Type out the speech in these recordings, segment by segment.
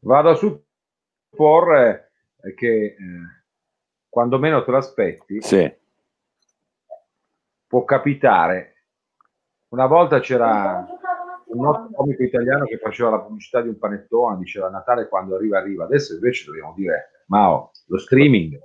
vado a supporre che eh, quando meno te l'aspetti, sì. può capitare. Una volta c'era un noto comico italiano che faceva la pubblicità di un panettone, diceva Natale quando arriva arriva. Adesso invece dobbiamo dire, Mao, lo streaming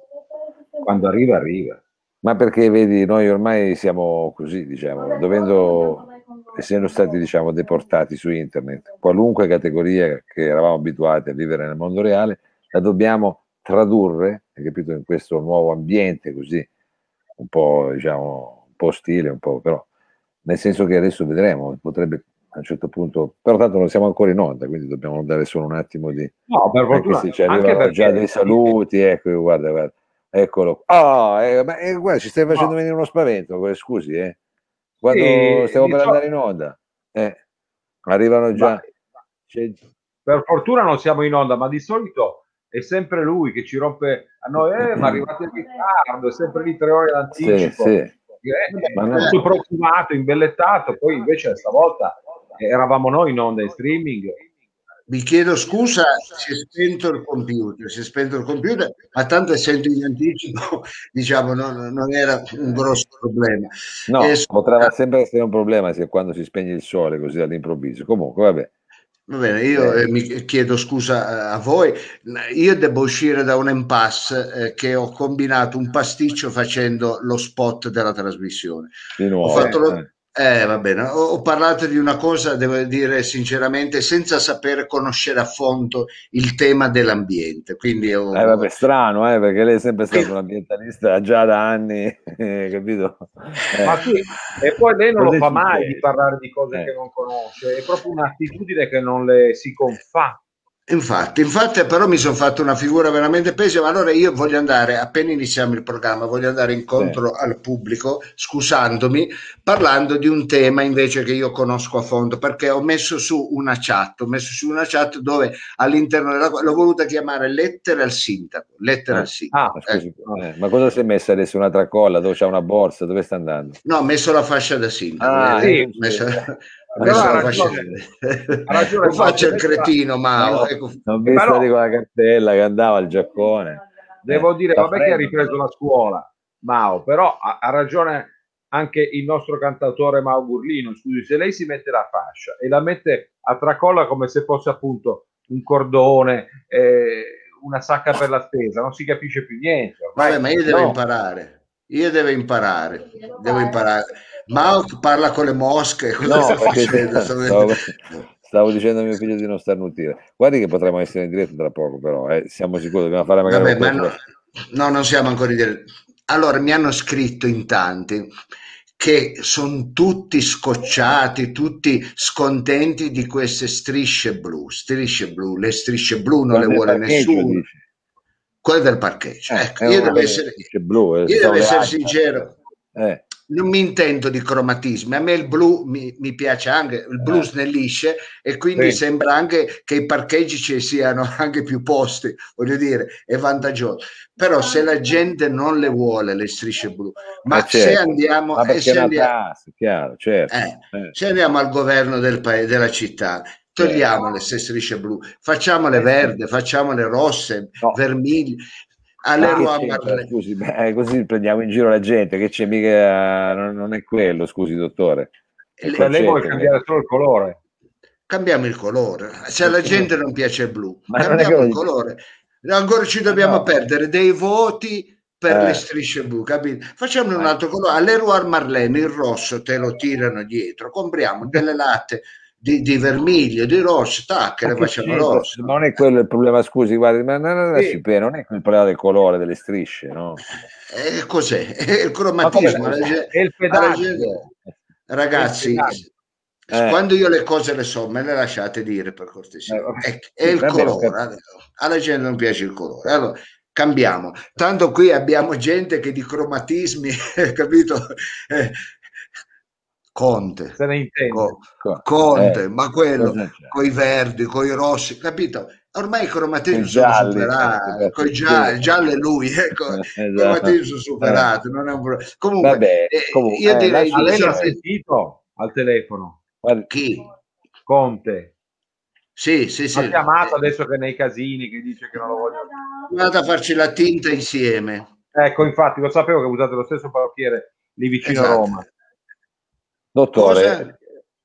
quando arriva arriva. Ma perché vedi, noi ormai siamo così, diciamo, dovendo, essendo stati, diciamo, deportati su internet, qualunque categoria che eravamo abituati a vivere nel mondo reale, la dobbiamo tradurre, hai capito, in questo nuovo ambiente così, un po', diciamo, un po' ostile, un po', però, nel senso che adesso vedremo, potrebbe a un certo punto, però tanto non siamo ancora in onda, quindi dobbiamo dare solo un attimo di... No, per fortuna, anche se ci arrivano già dei saluti, ecco, guarda, guarda. Eccolo. Oh, eh, ma eh, guarda, ci stai facendo no. venire uno spavento, scusi, eh. Quando sì, stiamo per andare in onda, eh, arrivano già. Per fortuna non siamo in onda, ma di solito è sempre lui che ci rompe a noi, eh, ma arrivate in ritardo, è sempre lì tre ore d'anticipo. Sì, sì. Eh, ma non... tutto profumato, imbellettato, poi invece stavolta eravamo noi in onda in streaming vi chiedo scusa, si è spento il computer, si è spento il computer, ma tanto essendo in anticipo, diciamo, non, non era un grosso problema. No, eh, potrebbe sempre essere un problema se quando si spegne il sole così all'improvviso. Comunque, vabbè. Va bene, io eh. Eh, mi chiedo scusa a voi. Io devo uscire da un impasse eh, che ho combinato un pasticcio facendo lo spot della trasmissione. Di nuovo. Ho fatto lo, eh. Eh, va bene, ho, ho, parlato di una cosa, devo dire sinceramente, senza sapere conoscere a fondo il tema dell'ambiente. Quindi ho... eh, vabbè, strano, eh, perché lei è sempre stato un ambientalista già da anni, capito? Eh. Ma sì, e poi lei non lo fa mai di parlare di cose eh. che non conosce, è proprio un'attitudine che non le si confà. Infatti, infatti, però mi sono fatto una figura veramente pessima. Allora io voglio andare, appena iniziamo il programma, voglio andare incontro sì. al pubblico, scusandomi, parlando di un tema invece che io conosco a fondo, perché ho messo su una chat, ho messo su una chat dove all'interno della l'ho voluta chiamare lettere al sindaco. Lettere ah, al sindaco. Ah, scusi, eh. ma cosa si è messa adesso? Una tracolla dove c'è una borsa? Dove sta andando? No, ho messo la fascia da sindaco. Ah, eh, sì, messo... Però ha ragione, ha ragione, faccio il cretino, ma no, ecco. non visto però, con la cartella che andava al giaccone. Devo dire, vabbè che ha ripreso la scuola, Mao, però ha, ha, ragione anche il nostro cantautore Mao Burlino. Scusi, se lei si mette la fascia e la mette a tracolla come se fosse appunto un cordone, eh, una sacca per la spesa, non si capisce più niente. Ormai, vabbè, ma io devo no. imparare. Io devo imparare, devo imparare. Mao parla con le mosche. No, stavo, stavo, dicendo a mio figlio di non starnutire. Guardi che potremmo essere in diretta tra poco, però eh. siamo sicuri, dobbiamo fare magari... Vabbè, ma no, no, non siamo ancora in diretta. Allora, mi hanno scritto in tanti che sono tutti scocciati, tutti scontenti di queste strisce blu, strisce blu, le strisce blu non ma le vuole nessuno. Dice quelle del parcheggio. Eh, ecco, io devo essere, blu, eh, io devo essere sincero. Eh. Non mi intendo di cromatismi, a me il blu mi, mi piace anche, il blu eh. snellisce e quindi sì. sembra anche che i parcheggi ci siano anche più posti, voglio dire, è vantaggioso. Però se la gente non le vuole le strisce blu, ma certo. se andiamo, ma se, andiamo chiaro, certo. Eh, eh. se andiamo al governo del paese, della città, togliamo le strisce blu, facciamole verde, facciamole rosse, no. vermiglie. Alle ah, scusi, beh, così prendiamo in giro la gente, che c'è mica, non, non è quello, scusi dottore. Per lei vuole cambiare solo il colore. Cambiamo il colore. Se alla gente non piace il blu, Ma cambiamo il colore. Ancora ci dobbiamo no. perdere dei voti per eh. le strisce blu, capito? Facciamo un altro colore. All'Eroir Marlene il rosso te lo tirano dietro, compriamo delle latte di, di vermiglio, di rosso, tac, le facciamo rosse. Non è quello il problema, scusi, guardi, ma non, non, sì. non è il problema del colore delle strisce, no? Eh, cos'è? È il cromatismo. È il pedaggio. Ragazzi, eh. quando io le cose le so, me le lasciate dire per cortesia. Eh, è, è il colore. Alla gente non piace il colore. Allora, cambiamo. Tanto qui abbiamo gente che di cromatismi, capito? Eh, Conte, se ne intende. Co- Conte, eh, ma quello con i verdi, con i rossi, capito? Ormai i cromatismi sono gialli, superati, eh, con i gialli, giallo è lui, ecco, esatto. i cromatismi sono superati, non è un problema. Comunque, Vabbè, eh, comunque io eh, direi... Lei l'ha sentito al telefono? Chi? Conte. Sì, sì, sì. Ha chiamato adesso che nei casini, che dice che non lo voglio. Andate a farci la tinta insieme. Ecco, infatti, lo sapevo che usate lo stesso parrucchiere lì vicino Esatto. a Roma. Dottore, Cosa?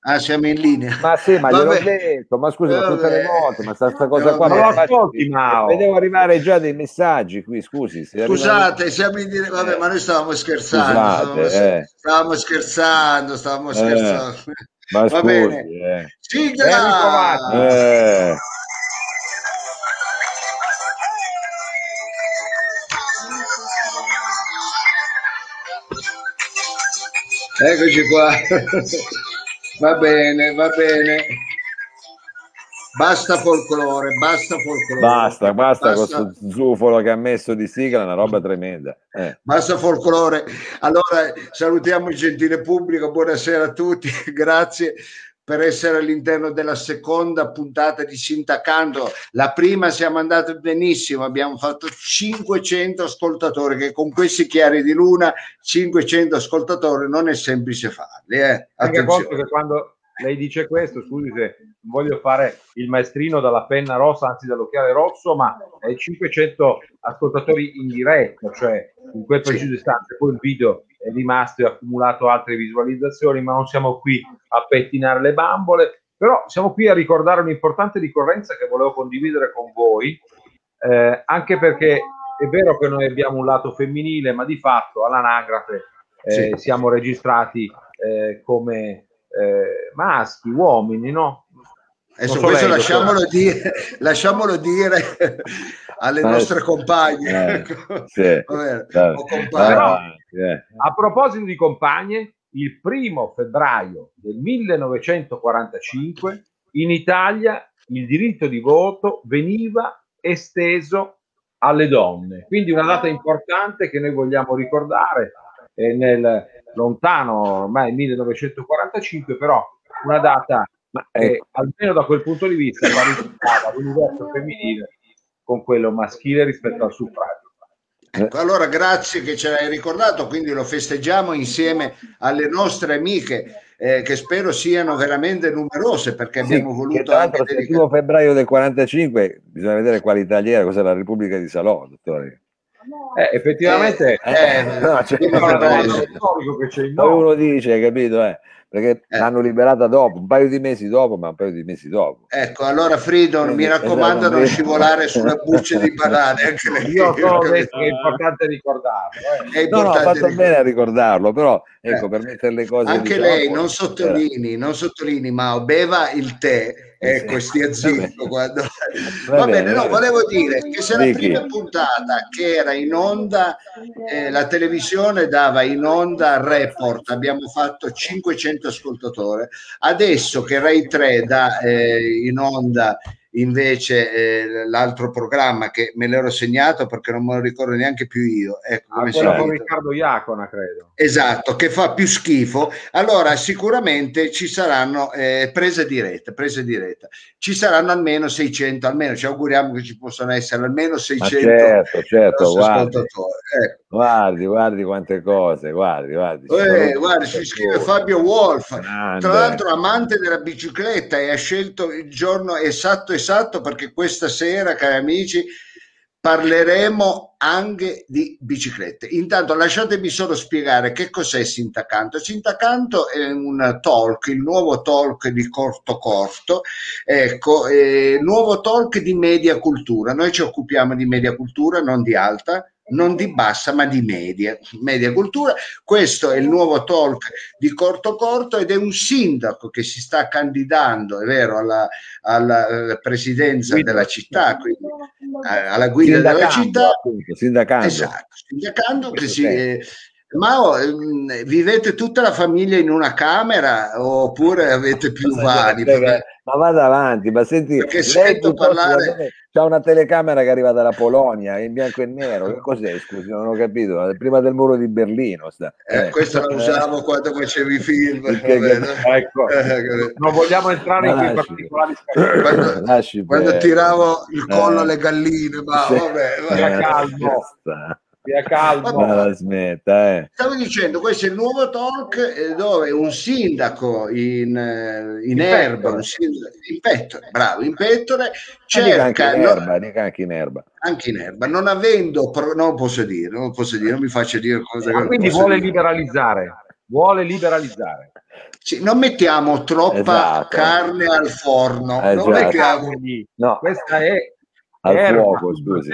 Ah, siamo in linea. ma sì, ma gliel'ho Vabbè. detto, ma scusa, ma tutte le volte, ma sta, sta cosa qua Vabbè. Ma lo ascolti, Mao. Vedevo arrivare già dei messaggi qui, scusi. se arrivano- Scusate, siamo in dire... Vabbè, ma noi stavamo scherzando. Scusate, stavamo, eh. stavamo scherzando, stavamo Eh. scherzando. Ma Va scusi, bene. eh. Sigla! Eccoci qua. va bene, va bene. Basta folklore, basta folklore. Basta, basta, Basta. con questo zufolo che ha messo di sigla, una roba tremenda. Eh. Basta folklore. Allora salutiamo il gentile pubblico, buonasera a tutti, grazie per essere all'interno della seconda puntata di Sintacanto. La prima siamo andati benissimo, abbiamo fatto 500 ascoltatori, che con questi chiari di luna 500 ascoltatori non è semplice farli. Eh. Anche Attenzione. che quando lei dice questo, scusi se voglio fare il maestrino dalla penna rossa, anzi dall'occhiale rosso, ma è 500 ascoltatori in diretta, cioè in quel Sì. preciso istante. Poi il video è rimasto e ha accumulato altre visualizzazioni, ma non siamo qui a pettinare le bambole, però siamo qui a ricordare un'importante ricorrenza che volevo condividere con voi, eh, anche perché è vero che noi abbiamo un lato femminile, ma di fatto all'anagrafe eh, Sì. siamo registrati eh, come eh, maschi, uomini, no? Adesso so questo lei, lasciamolo dire, lasciamolo dire alle Eh, nostre compagne. eh, Ecco. sì. Va bene, Dai, o compagni. Però- eh. A proposito di compagne, il primo febbraio del 1945 in Italia il diritto di voto veniva esteso alle donne. Quindi una data importante che noi vogliamo ricordare eh, nel lontano ormai 1945, però una data Ma, ecco, almeno da quel punto di vista parificava l'universo femminile con quello maschile rispetto al suffragio. Ecco, allora grazie che ce l'hai ricordato, quindi lo festeggiamo insieme alle nostre amiche eh, che spero siano veramente numerose perché sì, abbiamo che voluto tra l'altro il dedicare. primo febbraio del 45 bisogna vedere quale Italia era, cos'è la Repubblica di Salò, dottore. Eh, effettivamente Eh, no, cioè, sì. c'è in Poi noi. uno dice, hai capito? Eh? Perché Eh. l'hanno liberata dopo, un paio di mesi dopo, ma un paio di mesi dopo. Ecco, allora Fridon, mi Esatto, raccomando non vedi. scivolare sulle bucce di banane. Anche lei. Io detto che è importante ricordarlo. eh. È No, no, importante fatto bene a ricordarlo, però ecco, Eh. per mettere le cose... Anche diciamo, lei non era- sottolinei, non sottolinei, ma beva il tè, ecco, stia zitto quando... Va Va bene, bene, no, volevo dire che se la Dichi. prima puntata che era in onda, eh, la televisione dava in onda report, abbiamo fatto 500 ascoltatori, adesso che Rai 3 dà eh, in onda invece eh, l'altro programma che me l'ero segnato perché non me lo ricordo neanche più io, ecco come Ah, con? Riccardo Iacona, credo. Esatto, che fa più schifo. Allora, sicuramente ci saranno eh, prese dirette, prese dirette. Ci saranno almeno 600, almeno ci auguriamo che ci possano essere almeno Ma 600 certo, certo, nostri guardi. Ecco. guardi, guardi quante cose, guardi, guardi. ci Eh, guarda, ci scrive Fabio Wolf, Grande. tra l'altro amante della bicicletta e ha scelto il giorno esatto esatto perché questa sera, cari amici, parleremo anche di biciclette. Intanto lasciatemi solo spiegare che cos'è Sintacanto. Sintacanto è un talk, il nuovo talk di Corto Corto, ecco, eh, nuovo talk di media cultura. Noi ci occupiamo di media cultura, non di alta, non di bassa, ma di media, media cultura. Questo è il nuovo talk di Corto Corto ed è un sindaco che si sta candidando, è vero, alla, alla, eh, presidenza Guida. della città, quindi eh, alla guida della Sindacando, città. appunto, sindacando. Esatto, sindacando che si... eh, ma oh, ehm, vivete tutta la famiglia in una camera oppure avete più vari? Perché- Ma vada avanti, ma senti, Perché lei sento parlare- c'ha una telecamera che arriva dalla Polonia in bianco e nero. Che cos'è? Scusi, non ho capito. Prima del muro di Berlino sta. eh, questa la usavo quando facevi i film. Perché- vabbè, no? Ecco, Eh, non vogliamo entrare in quei particolari. Quando- Lasci quando tiravo il collo Eh. alle galline, ma Sì. vabbè, vabbè. Calmo. Sta. sia calmo. Ma smetta, eh. Stavo dicendo, questo è il nuovo talk eh, dove un sindaco in, eh, in, in erba, un sindaco, in pettore, bravo, in pettore, cerca... Anche in erba, non, anche in erba. Anche in erba, non avendo, non posso dire, non posso dire, non mi faccio dire cose che... quindi vuole dire. liberalizzare, vuole liberalizzare. Sì, non mettiamo troppa erba. carne al forno, esatto. non mettiamo... No. Questa è al erba, fuoco, scusi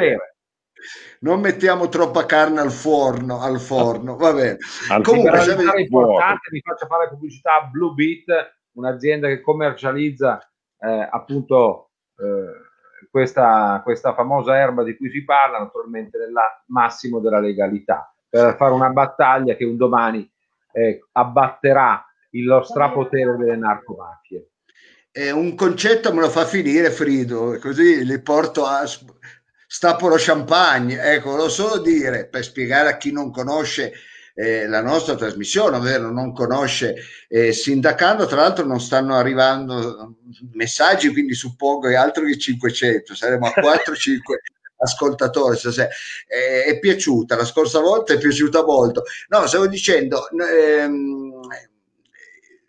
non mettiamo troppa carne al forno, al forno, va bene. Comunque, se è importante, mi faccio fare pubblicità a Blue Beat, un'azienda che commercializza eh, appunto eh, questa, questa famosa erba di cui si parla, naturalmente nel massimo della legalità, per fare una battaglia che un domani eh, abbatterà il strapotere delle narcomafie. Eh, un concetto me lo fa finire Frido, così li porto a stappo lo champagne, ecco, lo solo dire per spiegare a chi non conosce eh, la nostra trasmissione, ovvero non conosce eh, Sindacando, tra l'altro non stanno arrivando messaggi, quindi suppongo che altro che 500, saremo a 4-5 ascoltatori stasera. Eh, è piaciuta, la scorsa volta è piaciuta molto. No, stavo dicendo... Ehm,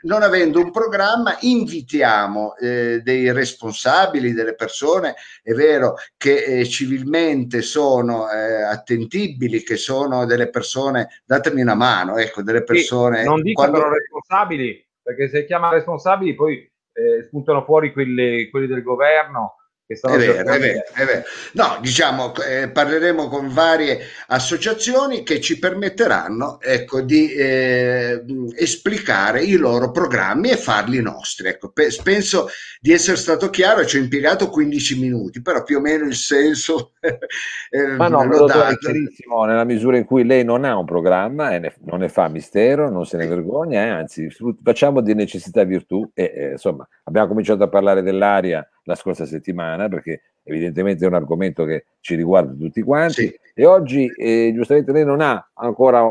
non avendo un programma, invitiamo eh, dei responsabili, delle persone, è vero, che eh, civilmente sono eh, attentibili, che sono delle persone, datemi una mano, ecco, delle persone... Sì, non dico quando... però responsabili, perché se chiama responsabili poi eh, spuntano fuori quelli, quelli del governo è vero, è vero, è vero. No, diciamo, eh, parleremo con varie associazioni che ci permetteranno ecco, di eh, esplicare i loro programmi e farli nostri. Ecco, pe- penso di essere stato chiaro, ci ho impiegato 15 minuti, però più o meno il senso eh, Ma no, lo è chiarissimo nella misura in cui lei non ha un programma e ne, non ne fa mistero, non se ne vergogna, eh, anzi facciamo di necessità virtù e eh, insomma abbiamo cominciato a parlare dell'aria la scorsa settimana, perché evidentemente è un argomento che ci riguarda tutti quanti. Sì. E oggi, eh, giustamente, lei non ha ancora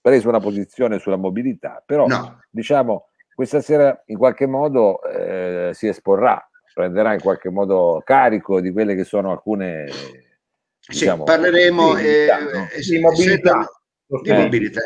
preso una posizione sulla mobilità, però no. diciamo questa sera in qualche modo eh, si esporrà, prenderà in qualche modo carico di quelle che sono alcune. Diciamo, sì, parleremo eh, no? di mobilità. Di mobilità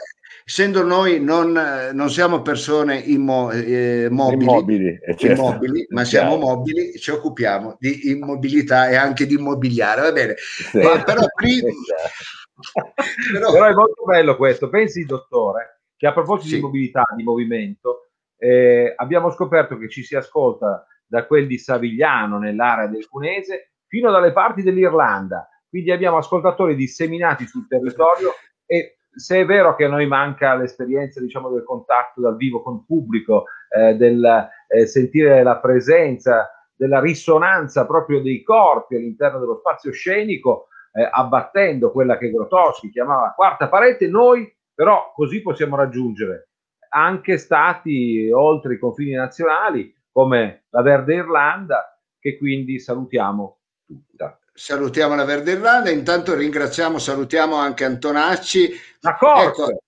essendo noi non, non siamo persone immo, eh, mobili, immobili, eh, certo. immobili ma siamo mobili, ci occupiamo di immobilità e anche di immobiliare, va bene. Sì. Eh, però, prima, però... però, è molto bello questo. Pensi, dottore, che a proposito sì. di mobilità, di movimento, eh, abbiamo scoperto che ci si ascolta da quel di Savigliano nell'area del Cunese fino dalle parti dell'Irlanda. Quindi abbiamo ascoltatori disseminati sul territorio e se è vero che a noi manca l'esperienza diciamo, del contatto dal vivo con il pubblico, eh, del eh, sentire la presenza, della risonanza proprio dei corpi all'interno dello spazio scenico, eh, abbattendo quella che Grotowski chiamava quarta parete, noi però così possiamo raggiungere anche stati oltre i confini nazionali come la Verde Irlanda, che quindi salutiamo tutta salutiamo la Verde Irlanda, intanto ringraziamo, salutiamo anche Antonacci. Da Cork. Ecco,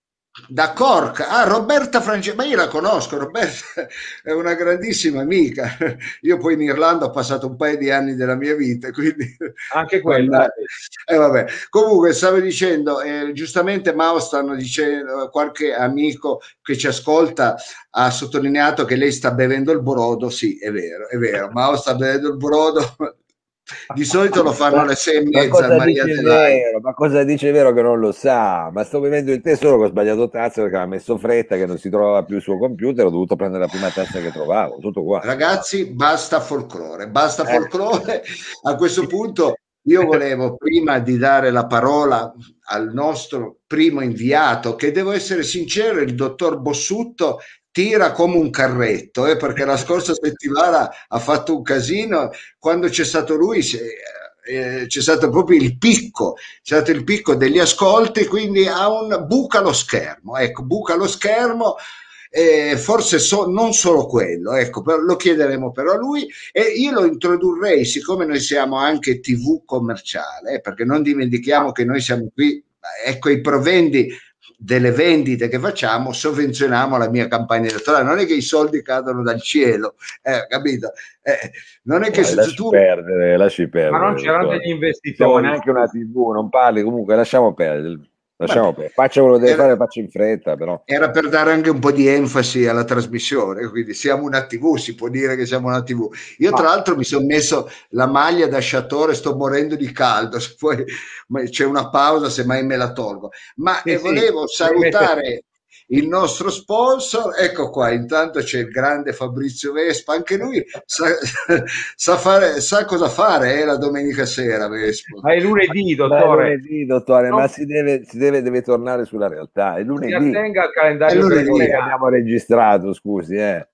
da Cork. Ah, Roberta Francesca, ma io la conosco, Roberta è una grandissima amica. Io poi in Irlanda ho passato un paio di anni della mia vita, quindi... Anche quella. Eh, vabbè. Comunque, stavo dicendo, eh, giustamente Mao stanno dicendo, qualche amico che ci ascolta ha sottolineato che lei sta bevendo il brodo, sì, è vero, è vero, Mao sta bevendo il brodo, di solito lo fanno alle sei e mezza ma Maria vero, ma cosa dice vero che non lo sa? Ma sto bevendo il tè solo che ho sbagliato tazza perché ha messo fretta che non si trovava più il suo computer ho dovuto prendere la prima tazza che trovavo tutto qua. Ragazzi basta folklore basta eh. folklore. A questo punto io volevo prima di dare la parola al nostro primo inviato che devo essere sincero il dottor Bossutto tira come un carretto, eh, perché la scorsa settimana ha fatto un casino, quando c'è stato lui eh, c'è stato proprio il picco, c'è stato il picco degli ascolti, quindi ha un buca lo schermo, ecco, buca lo schermo. Eh, forse so, non solo quello, ecco, lo chiederemo però a lui e io lo introdurrei, siccome noi siamo anche TV commerciale, eh, perché non dimentichiamo che noi siamo qui, ecco, i provendi delle vendite che facciamo sovvenzioniamo la mia campagna elettorale. Non è che i soldi cadono dal cielo, eh, capito? Eh, non è che se lasci tu... perdere, lasci perdere. Ma non c'erano degli investitori. Siamo neanche una TV, non parli comunque, lasciamo perdere. Lasciamo per, faccia quello che deve era, fare, faccio in fretta. Però. Era per dare anche un po' di enfasi alla trasmissione, quindi siamo una TV, si può dire che siamo una TV. Io, tra l'altro, mi sono messo la maglia da sciatore, sto morendo di caldo. Se poi c'è una pausa, se mai me la tolgo. Ma sì, volevo sì, salutare il nostro sponsor, ecco qua, intanto c'è il grande Fabrizio Vespa, anche lui sa, sa, fare, sa cosa fare eh, la domenica sera Vespa. Ma è lunedì, dottore. È lunedì, dottore, no. ma si, deve, si deve, deve, tornare sulla realtà. È lunedì. Si attenga al calendario che abbiamo registrato, scusi, eh.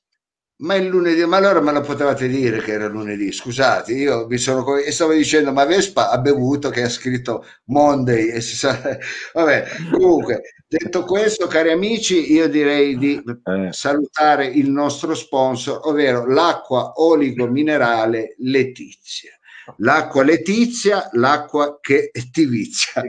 Ma il lunedì, ma allora me lo potevate dire che era lunedì, scusate, io mi sono e stavo dicendo, ma Vespa ha bevuto che ha scritto Monday e si sa, vabbè, comunque, detto questo, cari amici, io direi di eh. salutare il nostro sponsor, ovvero l'acqua oligo-minerale Letizia. L'acqua Letizia, l'acqua che ti vizia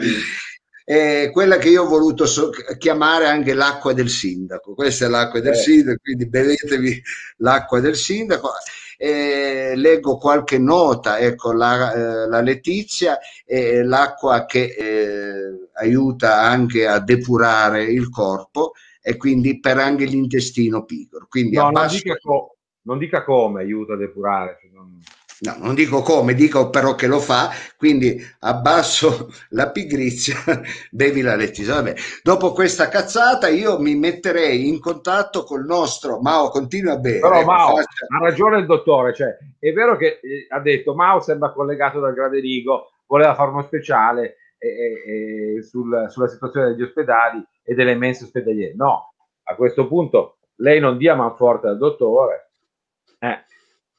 eh, quella che io ho voluto so- chiamare anche l'acqua del sindaco. Questa è l'acqua del eh. sindaco, quindi bevetevi l'acqua del sindaco. Eh, leggo qualche nota, ecco la, eh, la Letizia è l'acqua che eh, aiuta anche a depurare il corpo e quindi per anche l'intestino piccolo. Quindi no, non, dica co- non dica come aiuta a depurare. Non... No, non dico come, dico però che lo fa, quindi abbasso la pigrizia, bevi la lettice. Vabbè, dopo questa cazzata io mi metterei in contatto col nostro Mao, continua a bere. Però Mao, faccia... ha ragione il dottore, cioè, è vero che eh, ha detto Mao sembra collegato dal Graderigo, voleva fare uno speciale eh, eh, sul, sulla situazione degli ospedali e delle mense ospedaliere. No, a questo punto lei non dia manforte al dottore. Eh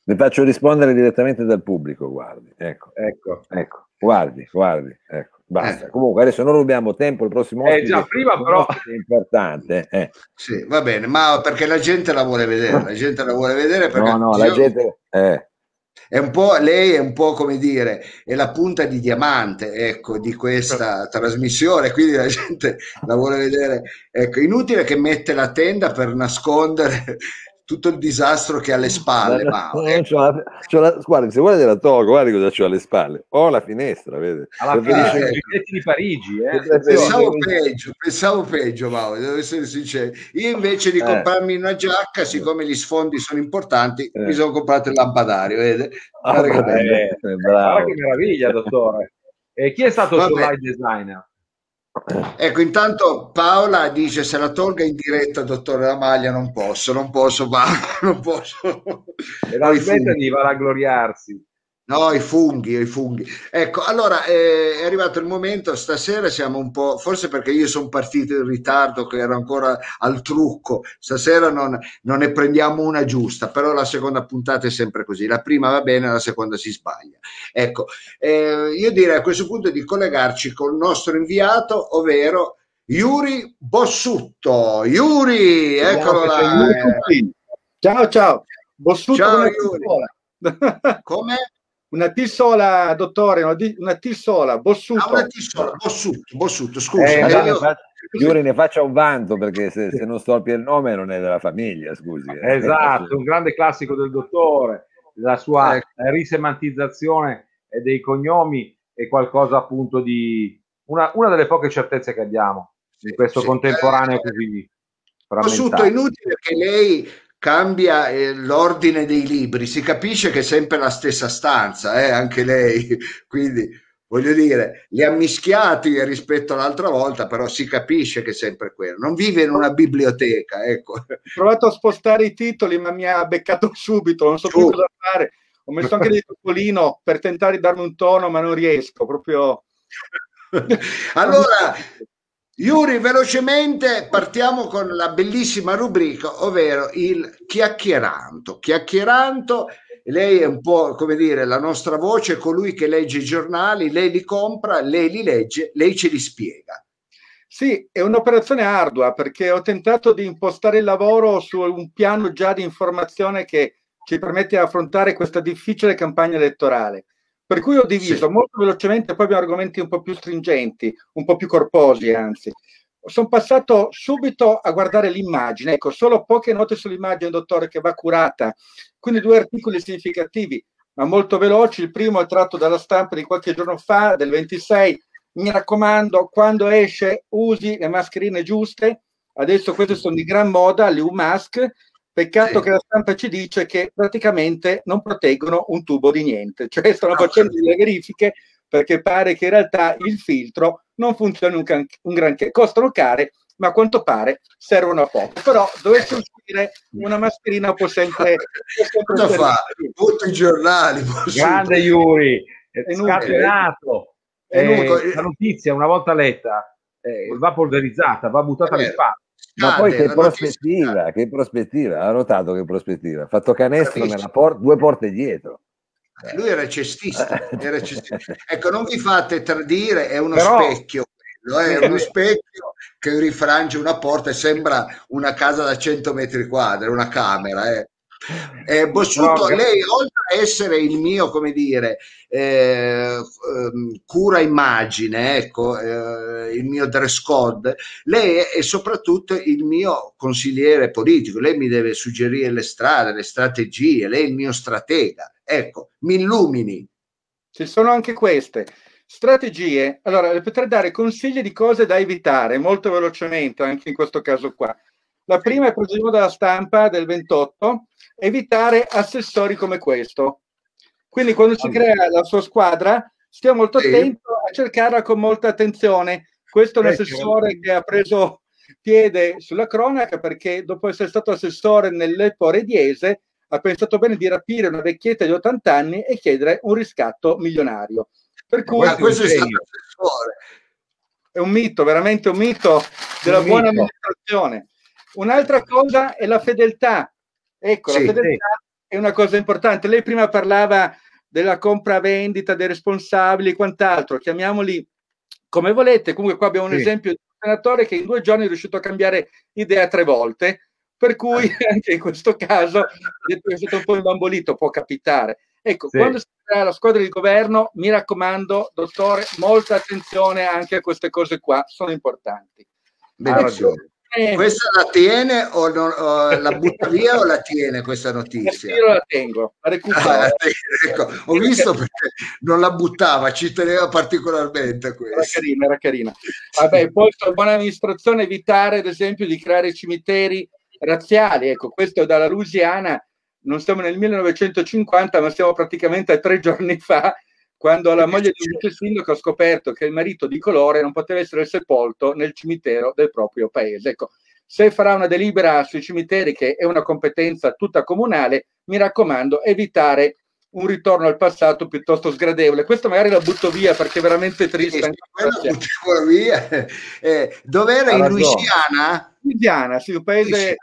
le faccio rispondere direttamente dal pubblico, guardi. Ecco, ecco, ecco. Guardi, guardi, ecco. Basta. Eh. Comunque adesso non rubiamo tempo, il prossimo eh, già, prima però è importante. Eh. Sì, va bene, ma perché la gente la vuole vedere, la gente la vuole vedere perché No, no, la gente eh. È un po', lei è un po' come dire, è la punta di diamante, ecco, di questa trasmissione, quindi la gente la vuole vedere. Ecco, inutile che mette la tenda per nascondere tutto il disastro che ha alle spalle. Ma, no, ecco. c'ho la, c'ho la, guardi, se vuole la tolgo, guardi cosa ho alle spalle. Ho la finestra, vede? Alla fine eh, di Parigi, eh. Pensavo peggio, pensavo peggio, Mauro, devo essere sincero. Io invece di eh. comprarmi una giacca, siccome gli sfondi sono importanti, eh. mi sono comprato il lampadario, vede? Ah, che, eh, guarda che meraviglia, dottore. E chi è stato il suo live designer? Ecco, intanto Paola dice se la tolga in diretta, dottore La Maglia, non posso, non posso, Paola, non posso. E la smetta di gloriarsi. No, i funghi, i funghi. Ecco, allora eh, è arrivato il momento, stasera siamo un po', forse perché io sono partito in ritardo, che ero ancora al trucco, stasera non, non, ne prendiamo una giusta, però la seconda puntata è sempre così, la prima va bene, la seconda si sbaglia. Ecco, eh, io direi a questo punto di collegarci con il nostro inviato, ovvero Yuri Bossutto. Yuri, eccolo là. Ciao, ciao. Bossutto ciao, Yuri. Come? Una tissola, dottore, una, una tissola, bossuto. Ah, una tissola, bossuto, bossuto, scusa. Eh, eh, io... Giuri ne faccia un vanto perché se, se non storpia il nome non è della famiglia, scusi. Eh. Esatto, un grande classico del dottore, la sua ecco. risemantizzazione dei cognomi è qualcosa appunto di una, una delle poche certezze che abbiamo in questo sì, contemporaneo eh, così. Bossuto, è inutile che lei cambia eh, l'ordine dei libri, si capisce che è sempre la stessa stanza, eh, anche lei, quindi voglio dire, li ha mischiati rispetto all'altra volta, però si capisce che è sempre quello, non vive in una biblioteca, ecco. Ho provato a spostare i titoli, ma mi ha beccato subito, non so più cosa fare. Ho messo anche dei topolino per tentare di darmi un tono, ma non riesco, proprio... allora, Yuri, velocemente partiamo con la bellissima rubrica, ovvero il chiacchieranto. Chiacchieranto, lei è un po' come dire la nostra voce, colui che legge i giornali, lei li compra, lei li legge, lei ce li spiega. Sì, è un'operazione ardua perché ho tentato di impostare il lavoro su un piano già di informazione che ci permette di affrontare questa difficile campagna elettorale. Per cui ho diviso sì. molto velocemente, poi abbiamo argomenti un po' più stringenti, un po' più corposi anzi. sono passato subito a guardare l'immagine, ecco, solo poche note sull'immagine, dottore, che va curata. Quindi due articoli significativi, ma molto veloci. Il primo è tratto dalla stampa di qualche giorno fa, del 26. Mi raccomando, quando esce usi le mascherine giuste. Adesso queste sono di gran moda, le U-Mask. Peccato sì. che la stampa ci dice che praticamente non proteggono un tubo di niente, cioè stanno facendo delle verifiche perché pare che in realtà il filtro non funzioni un, can- un granché, costano care, ma a quanto pare servono a poco. Però dovesse uscire una mascherina può sempre... Cosa fa? Tutti i giornali. Grande Yuri, è scatenato. Eh, la notizia, una volta letta, eh, va polverizzata, va buttata alle spalle. Ma poi che prospettiva, che prospettiva, ha notato che prospettiva, ha fatto canestro nella porta, due porte dietro. Eh, lui era cestista, era cestista. Ecco, non vi fate tradire, è uno Però... specchio quello, è uno specchio che rifrange una porta e sembra una casa da 100 metri quadri, una camera. Eh. Eh, Bossuto, no, lei oltre a essere il mio, come dire, eh, ehm, cura immagine, ecco, eh, il mio dress code, lei è, è, soprattutto il mio consigliere politico, lei mi deve suggerire le strade, le strategie, lei è il mio stratega. Ecco, mi illumini. Ci sono anche queste. Strategie, allora potrei dare consigli di cose da evitare molto velocemente anche in questo caso qua. La prima è presumo dalla stampa del 28, evitare assessori come questo. Quindi quando si crea la sua squadra, stia molto attento a cercarla con molta attenzione. Questo è un assessore che ha preso piede sulla cronaca perché dopo essere stato assessore nell'Epore Diese ha pensato bene di rapire una vecchietta di 80 anni e chiedere un riscatto milionario. Per cui Ma questo è, stato è un mito, veramente un mito della un buona mito. amministrazione. Un'altra cosa è la fedeltà. Ecco, sì, la fedeltà sì. è una cosa importante. Lei prima parlava della compravendita, dei responsabili e quant'altro, chiamiamoli come volete. Comunque qua abbiamo un sì. esempio di un senatore che in due giorni è riuscito a cambiare idea tre volte per cui ah. anche in questo caso è stato un po' imbanbolito, può capitare. Ecco, quando si crea la squadra di governo, mi raccomando, dottore, molta attenzione anche a queste cose qua, sono importanti. Ecco, eh, questa la tiene o, non, o, la butta via o la tiene questa notizia? Io la tengo, la recupero. Ah, ecco, ho visto perché non la buttava, ci teneva particolarmente questa. Era carina, era carina. Vabbè, poi buona amministrazione evitare ad esempio di creare cimiteri razziali. Ecco, questo è dalla Louisiana, non siamo nel 1950, ma siamo praticamente a tre giorni fa, quando la moglie di un vice sindaco ha scoperto che il marito di colore non poteva essere sepolto nel cimitero del proprio paese. Ecco, se farà una delibera sui cimiteri, che è una competenza tutta comunale, mi raccomando, evitare un ritorno al passato piuttosto sgradevole. Questo magari la butto via perché è veramente triste. Sì, via. Eh, dov'era in Louisiana? Louisiana, sì, un paese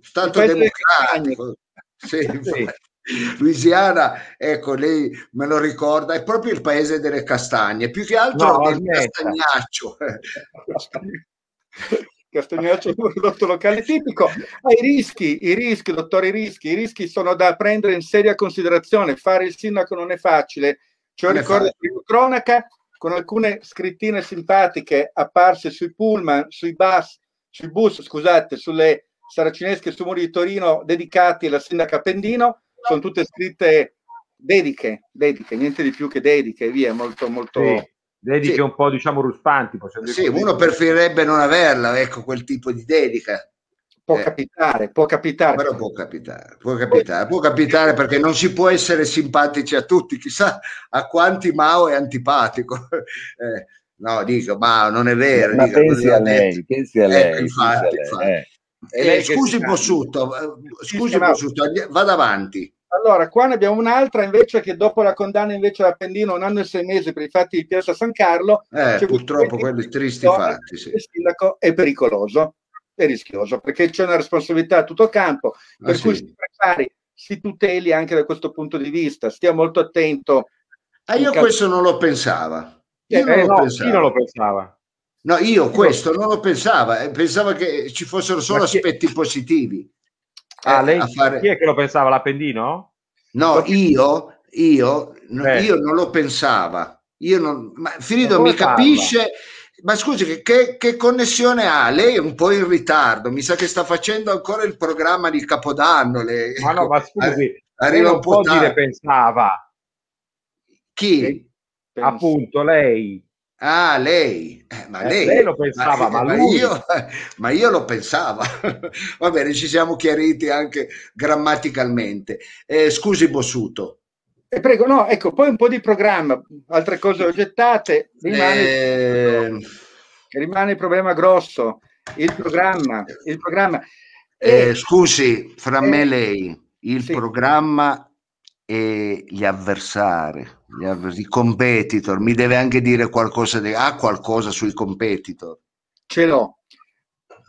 Stato democratico. Sì, sì. Louisiana, ecco, lei me lo ricorda, è proprio il paese delle castagne, più che altro no, del castagnaccio. Castagnaccio è un prodotto locale tipico. Ah, I rischi, i rischi, dottore, i rischi, i rischi sono da prendere in seria considerazione. Fare il sindaco non è facile. Cioè, ricordo di cronaca con alcune scrittine simpatiche apparse sui pullman, sui bus, sui bus, scusate, sulle saracinesche su muri di Torino dedicati alla sindaca Pendino, sono tutte scritte dediche, dediche, niente di più che dediche, via, molto, molto... Sì, dediche sì. un po', diciamo, ruspanti. Sì, uno preferirebbe non averla, ecco, quel tipo di dedica. Può eh. capitare, può capitare. Però può capitare, può capitare, può capitare perché non si può essere simpatici a tutti, chissà a quanti Mao è antipatico. Eh, no, dico, Mao non è vero. Ma dico, pensi, a lei, pensi a ecco, lei, ecco, infatti, infatti. Eh. Eh, scusi Bossuto, eh, scusi Bossuto, vada avanti. Allora, qua ne abbiamo un'altra invece che dopo la condanna invece a Appendino un anno e sei mesi per i fatti di Piazza San Carlo. Eh, purtroppo quelli tristi fatti. Sì. Il sindaco è pericoloso, è rischioso perché c'è una responsabilità a tutto campo, per ah, cui sì. si prepari, si tuteli anche da questo punto di vista, stia molto attento. Ah, io questo non lo pensava. Io eh, non, lo no, pensavo. non lo pensava. No, io questo non lo pensava, eh, pensavo che ci fossero solo aspetti positivi. Ah, eh, lei fare... chi è che lo pensava? L'Appendino? No, io, io, io non lo pensava. Io non, ma Frido mi parla? capisce ma scusi, che, che, connessione ha? Lei è un po' in ritardo, mi sa che sta facendo ancora il programma di Capodanno. Lei. Ma no, ma scusi, arriva un po' dire pensava. Chi? Appunto, lei. Ah, lei. Eh, ma eh, lei, lei, lo pensava, ma, ma, ma io, ma io lo pensavo. Va bene, ci siamo chiariti anche grammaticalmente. Eh, scusi, Bossuto. Eh, prego, no, ecco, poi un po' di programma, altre cose oggettate, rimane, Eh, rimane il problema grosso, il programma, il programma. eh, E- scusi, fra me e eh, lei, il sì. programma e gli avversari, gli avvers- i competitor, mi deve anche dire qualcosa, di, ha qualcosa sui competitor? ce l'ho.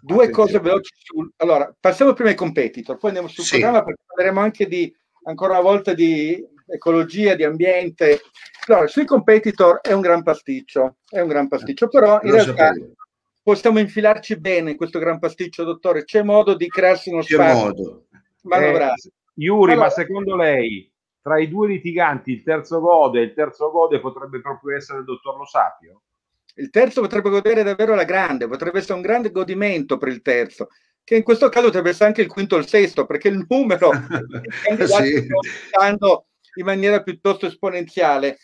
Due Attenzione. cose veloci sul... Allora, passiamo prima ai competitor, poi andiamo sul Sì. programma perché parleremo anche di, ancora una volta, di ecologia, di ambiente. Allora, sui competitor è un gran pasticcio, è un gran pasticcio, però in Lo realtà sapevo. possiamo infilarci bene in questo gran pasticcio, dottore. C'è modo di crearsi uno C'è spazio modo. manovrare. Eh, Yuri, Allora- ma secondo lei tra i due litiganti il terzo gode, il terzo gode potrebbe proprio essere il dottor Lo Sapio? Il terzo potrebbe godere davvero alla grande, potrebbe essere un grande godimento per il terzo, che in questo caso potrebbe essere anche il quinto o il sesto, perché il numero Sì. sta aumentando in maniera piuttosto esponenziale.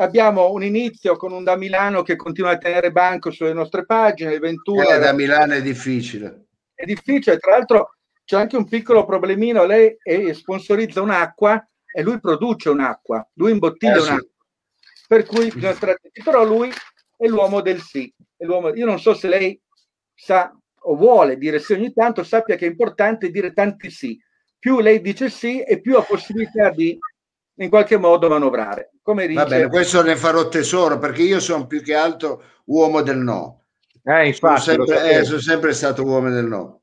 Abbiamo un inizio con un da Milano che continua a tenere banco sulle nostre pagine, il 21 Eh, da Milano è difficile. è difficile, tra l'altro c'è anche un piccolo problemino, lei eh, sponsorizza un'acqua e lui produce un'acqua, lui imbottiglia Eh, sì. un'acqua, per cui bisogna attenti, però lui è l'uomo del sì, è l'uomo- io non so se lei sa o vuole dire sì ogni tanto, sappia che è importante dire tanti sì, più lei dice sì e più ha possibilità di in qualche modo manovrare, come dice Va bene, questo ne farò tesoro perché io sono più che altro uomo del no. Eh, Sono infatti, lo sempre, eh, sono sempre stato uomo del no.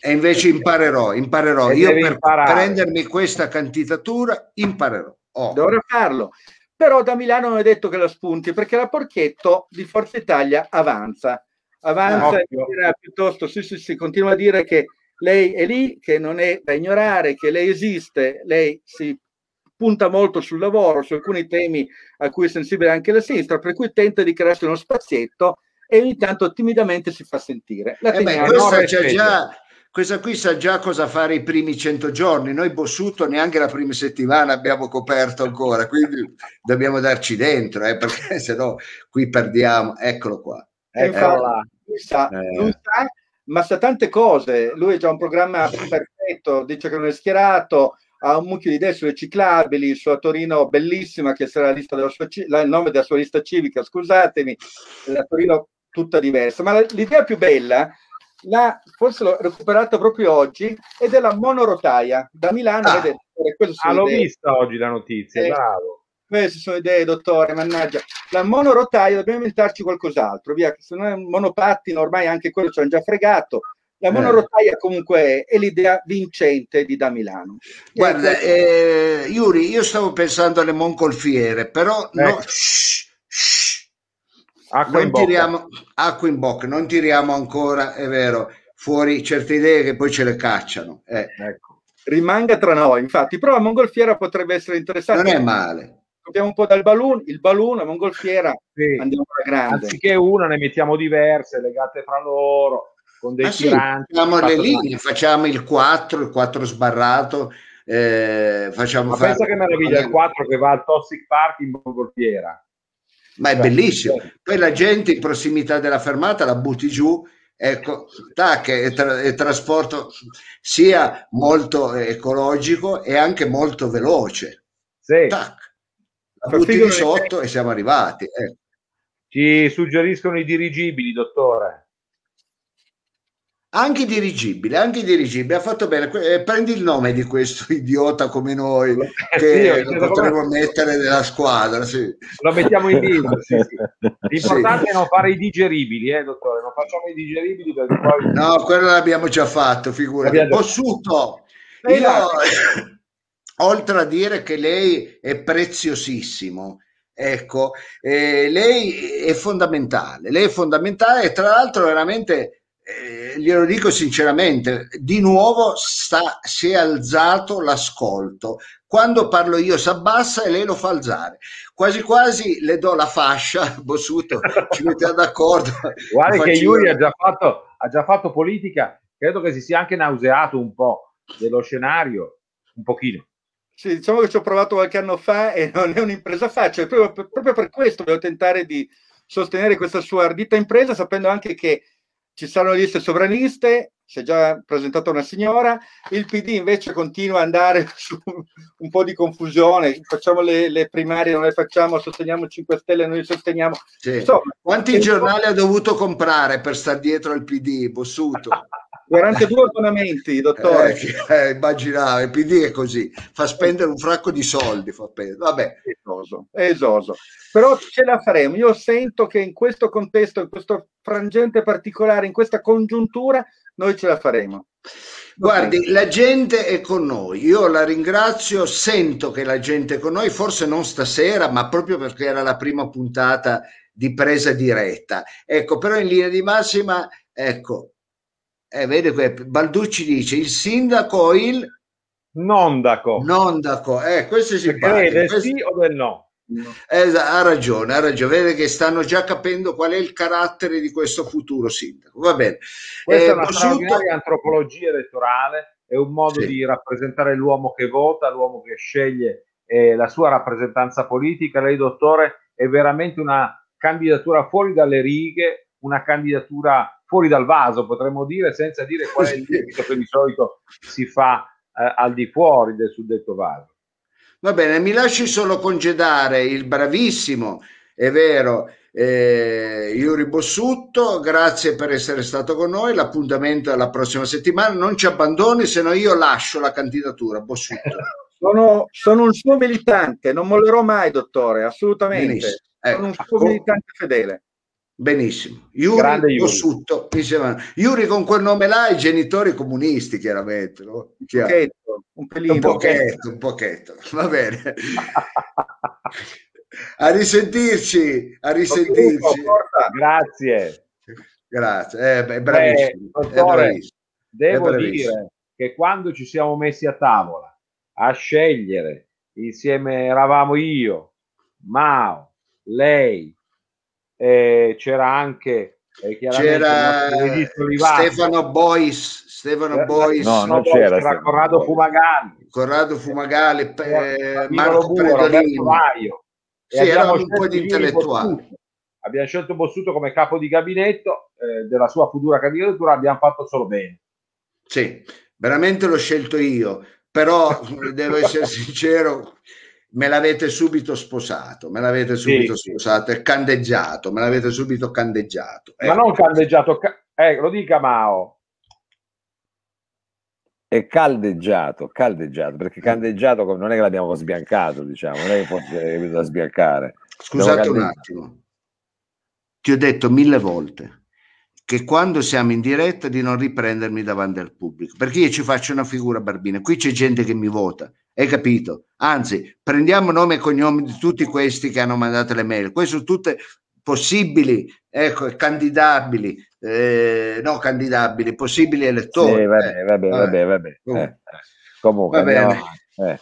E invece imparerò, imparerò. E Io per imparare. prendermi questa candidatura imparerò. Oh. dovrà farlo. Però da Milano non è detto che la spunti perché la Porchetto di Forza Italia avanza, avanza Ah, piuttosto, sì, sì, sì, continua a dire che lei è lì, che non è da ignorare, che lei esiste, lei si punta molto sul lavoro, su alcuni temi a cui è sensibile anche la sinistra, per cui tenta di crearsi uno spazietto e ogni tanto timidamente si fa sentire. La Eh beh, questa, rispetto. già, questa qui sa già cosa fare i primi 100 giorni. Noi Bossuto neanche la prima settimana abbiamo coperto ancora, quindi dobbiamo darci dentro, eh, perché se no qui perdiamo. Eccolo qua. E Eccola infatti, là. sa, Eh. sa, ma sa tante cose. Lui ha già un programma perfetto, dice che non è schierato, ha un mucchio di idee sulle ciclabili, sulla Torino bellissima, che sarà la lista della sua, la- il nome della sua lista civica, scusatemi, la Torino tutta diversa. Ma la- l'idea più bella, l'ha, forse l'ho recuperata proprio oggi, è della monorotaia da Milano. Ah. vedete, Ah, sono l'ho idee. vista oggi la notizia, Eh. bravo. Queste sono idee, dottore, mannaggia. La monorotaia dobbiamo inventarci qualcos'altro, via, se non è un monopattino, ormai anche quello ci hanno già fregato. La Eh. monorotaia comunque è, è l'idea vincente di da Milano. Guarda, eh, Yuri, io stavo pensando alle moncolfiere, però no, Ecco. shh, shh, Acqua in tiriamo acqua in bocca, non tiriamo ancora, è vero, fuori certe idee che poi ce le cacciano. eh. Ecco. rimanga tra noi, infatti, però la mongolfiera potrebbe essere interessante. Non è male. Copiamo un po' dal balloon, il balloon, la mongolfiera, Sì. andiamo alla grande. Anziché una ne mettiamo diverse, legate fra loro, con dei Ah, sì, tiranti. facciamo le linee, facciamo il 4, il 4 sbarrato, eh, facciamo Ma fare- pensa che meraviglia il 4 che va al Toxic Park in mongolfiera. Ma è bellissimo. cioè. Poi la gente in prossimità della fermata la butti giù, ecco, tac, e, tra- e trasporto sia molto ecologico e anche molto veloce. Sì. Tac, la butti di sotto e siamo arrivati. eh. Ci suggeriscono i dirigibili, dottore. Anche i dirigibili, anche i dirigibili, ha fatto bene. Eh, prendi il nome di questo idiota come noi, che sì, lo potremmo come- mettere nella squadra. Sì. Lo mettiamo in lista. sì. L'importante è non fare i digeribili, eh, dottore. Non facciamo i digeribili perché poi. No, quello l'abbiamo già fatto, figurati. Abbiamo- Possuto, io, oltre a dire che lei è preziosissimo, ecco, eh, lei è fondamentale, lei è fondamentale e tra l'altro veramente, eh, glielo dico sinceramente, di nuovo sta, si è alzato l'ascolto. quando parlo io si abbassa e lei lo fa alzare. Quasi quasi le do la fascia, Bossuto, ci mettiamo d'accordo. Guarda che Yuri ha già, fatto, ha già fatto politica, credo che si sia anche nauseato un po' dello scenario, un pochino. Sì, diciamo che ci ho provato qualche anno fa e non è un'impresa facile, proprio per, proprio per questo devo tentare di sostenere questa sua ardita impresa, sapendo anche che ci saranno liste sovraniste, si è già presentata una signora, il PD invece continua ad andare su un po' di confusione, facciamo le, le primarie, non le facciamo, sosteniamo 5 Stelle, le sosteniamo. Sì. Insomma, Quanti giornali ha dovuto comprare per stare dietro al PD, Bossuto? 42 abbonamenti, dottore. Eh, eh, immaginavo, il PD è così, fa spendere un fracco di soldi, fa Vabbè. Esoso, esoso. Però ce la faremo. Io sento che in questo contesto, in questo frangente particolare, in questa congiuntura, noi ce la faremo. Guardi, la gente è con noi, io la ringrazio, sento che la gente è con noi, forse non stasera, ma proprio perché era la prima puntata di presa diretta. Ecco, però in linea di massima, ecco, eh, vede qui, Balducci dice il sindaco il Nondaco. Nondaco, eh, questo simpatico. Crede questo... sì o del no? Eh, ha ragione, ha ragione, vede che stanno già capendo qual è il carattere di questo futuro sindaco. Va bene. Questa eh, è una Bossuto... antropologia elettorale, è un modo sì. di rappresentare l'uomo che vota, l'uomo che sceglie eh, la sua rappresentanza politica. Lei, dottore, è veramente una candidatura fuori dalle righe, una candidatura fuori dal vaso, potremmo dire, senza dire qual è il limite che di solito si fa eh, al di fuori del suddetto vaso. Va bene, mi lasci solo congedare il bravissimo, è vero, eh, Iuri Bossutto, grazie per essere stato con noi, l'appuntamento è la prossima settimana, non ci abbandoni, se no io lascio la candidatura, Bossutto. Sono, sono, un suo militante, non mollerò mai, dottore, assolutamente. Ecco. Sono un suo militante fedele. Benissimo. Yuri insieme Yuri con quel nome là, i genitori comunisti, chiaramente. No? Un pochetto, un pelino. Un pochetto, un pochetto. Va bene. a risentirci, a risentirci. Grazie. Grazie, eh, è bravissimo. Eh, dottore, è bravissimo. Devo bravissimo. dire che quando ci siamo messi a tavola a scegliere, insieme eravamo io, Mao, lei, eh, c'era anche eh, c'era Stefano Bois Stefano Bois. no, non c'era, c'era Corrado Fumagalli. Corrado Fumagalli eh, Marco Predolino sì, erano un po' di intellettuali. Abbiamo scelto Bossuto come capo di gabinetto eh, della sua futura candidatura abbiamo fatto solo bene. Sì, veramente l'ho scelto io però devo essere sincero me l'avete subito sposato, me l'avete subito sì, sposato e candeggiato, me l'avete subito candeggiato. Ma non candeggiato, ca- eh, lo dica Mao. È caldeggiato, caldeggiato, perché candeggiato non è che l'abbiamo sbiancato, diciamo, non è che fosse da sbiancare. Scusate un attimo, ti ho detto mille volte che quando siamo in diretta di non riprendermi davanti al pubblico, perché io ci faccio una figura barbina, qui c'è gente che mi vota, hai capito? Anzi, prendiamo nome e cognome di tutti questi che hanno mandato le mail. Queste sono tutte possibili, ecco, candidabili, eh, no candidabili, possibili elettori. Sì, vabbè, eh, vabbè, vabbè, vabbè. Eh, comunque, Va bene. Eh.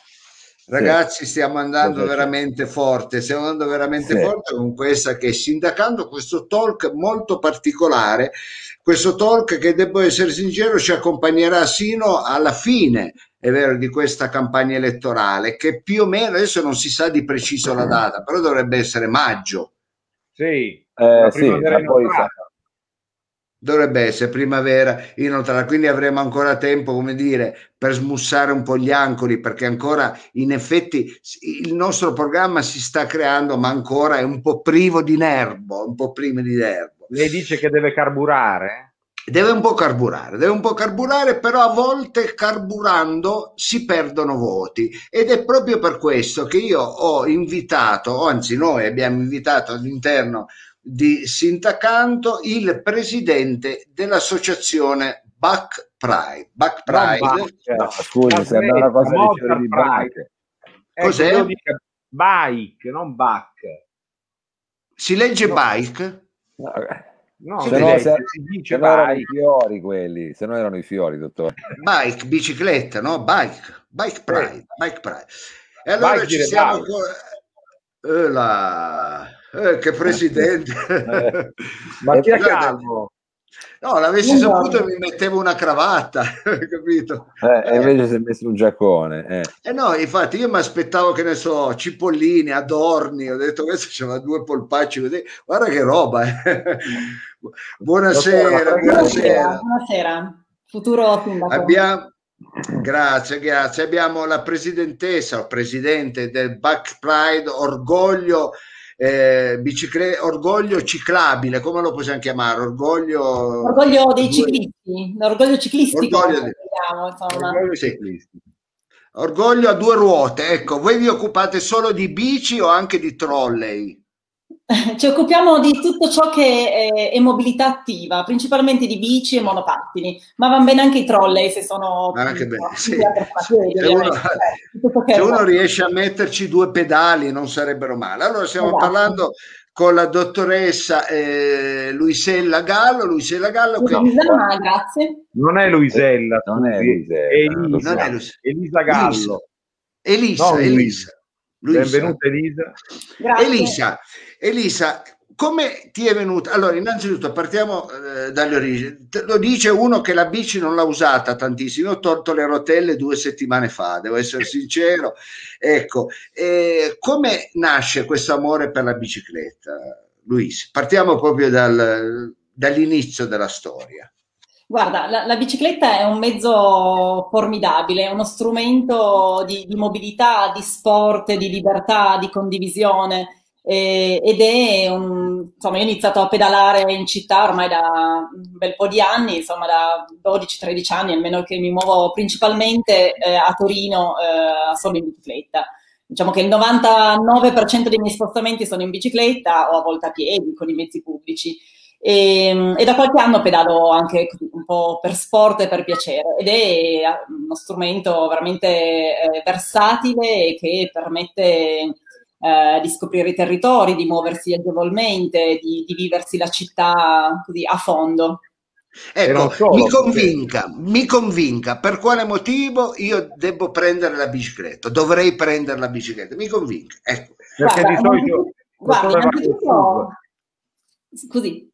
Ragazzi, sì. stiamo andando veramente forte, stiamo andando veramente sì. forte con questa che è sindacando questo talk molto particolare, questo talk che devo essere sincero ci accompagnerà sino alla fine è vero, di questa campagna elettorale, che più o meno adesso non si sa di preciso la data, però dovrebbe essere maggio. Sì, eh, sì dovrebbe essere primavera inoltrata, quindi avremo ancora tempo, come dire, per smussare un po' gli ancoli, perché ancora in effetti il nostro programma si sta creando, ma ancora è un po' privo di nervo, un po' privo di nervo. Lei dice che deve carburare? Deve un po' carburare, deve un po' carburare, però a volte carburando si perdono voti ed è proprio per questo che io ho invitato, anzi noi abbiamo invitato all'interno di Sintacanto il presidente dell'associazione Back Pride. Back Pride. Back, no, scusi, sembra una cosa di, di bike. Cos'è? Bike, non back. Si legge no. bike? No. No, se no, se, si dice se no erano i fiori quelli, se no erano i fiori, dottore. Bike, bicicletta, no? Bike, bike pride, bike pride. E allora bike ci siamo... Eh, la... eh, che presidente! Ma chi è calmo? No, l'avessi no, saputo mi mettevo una cravatta, capito? Eh, e invece si è messo un giaccone. Eh. eh no, infatti io mi aspettavo che ne so, cipolline, adorni, ho detto questo c'era due polpacci così, guarda che roba. Eh. Buonasera, buonasera. Buonasera, futuro sindaco. Abbiamo, Grazie, grazie. Abbiamo la presidentessa, il presidente del Back Pride, orgoglio eh, bicicletta, orgoglio ciclabile, come lo possiamo chiamare? Orgoglio, orgoglio dei ciclisti, orgoglio ciclistico. Orgoglio, di... orgoglio ciclistico. Orgoglio a due ruote, ecco, voi vi occupate solo di bici o anche di trolley? Ci occupiamo di tutto ciò che è, è, mobilità attiva, principalmente di bici e monopattini, ma vanno bene anche i trolley se sono... Anche bene, sì. se, uno, se uno riesce a metterci due pedali non sarebbero male. Allora stiamo esatto. parlando con la dottoressa eh, Luisella Gallo. Luisella Gallo che... Luisa, grazie. Non è Luisella, non è Luisella. È Elisa, non è Luisa. Elisa Gallo. Elisa, Elisa. Elisa. Benvenuta Elisa. Grazie. Elisa, Elisa, come ti è venuta? Allora, innanzitutto partiamo eh, dalle origini. Lo dice uno che la bici non l'ha usata tantissimo. Io ho tolto le rotelle due settimane fa, devo essere sincero. Ecco, eh, come nasce questo amore per la bicicletta, Luis? Partiamo proprio dal, dall'inizio della storia. Guarda, la, la, bicicletta è un mezzo formidabile, è uno strumento di, di mobilità, di sport, di libertà, di condivisione eh, ed è un, insomma, io ho iniziato a pedalare in città ormai da un bel po' di anni, insomma da 12-13 anni, almeno che mi muovo principalmente eh, a Torino eh, solo in bicicletta. Diciamo che il 99% dei miei spostamenti sono in bicicletta o a volte a piedi con i mezzi pubblici. E, e, da qualche anno pedalo anche un po' per sport e per piacere ed è uno strumento veramente eh, versatile che permette eh, di scoprire i territori, di muoversi agevolmente, di, di viversi la città così a fondo. Ecco, solo, mi convinca, perché... mi convinca per quale motivo io devo prendere la bicicletta, dovrei prendere la bicicletta, mi convinca. Ecco. Perché guarda, di solito... Guarda, Scusi.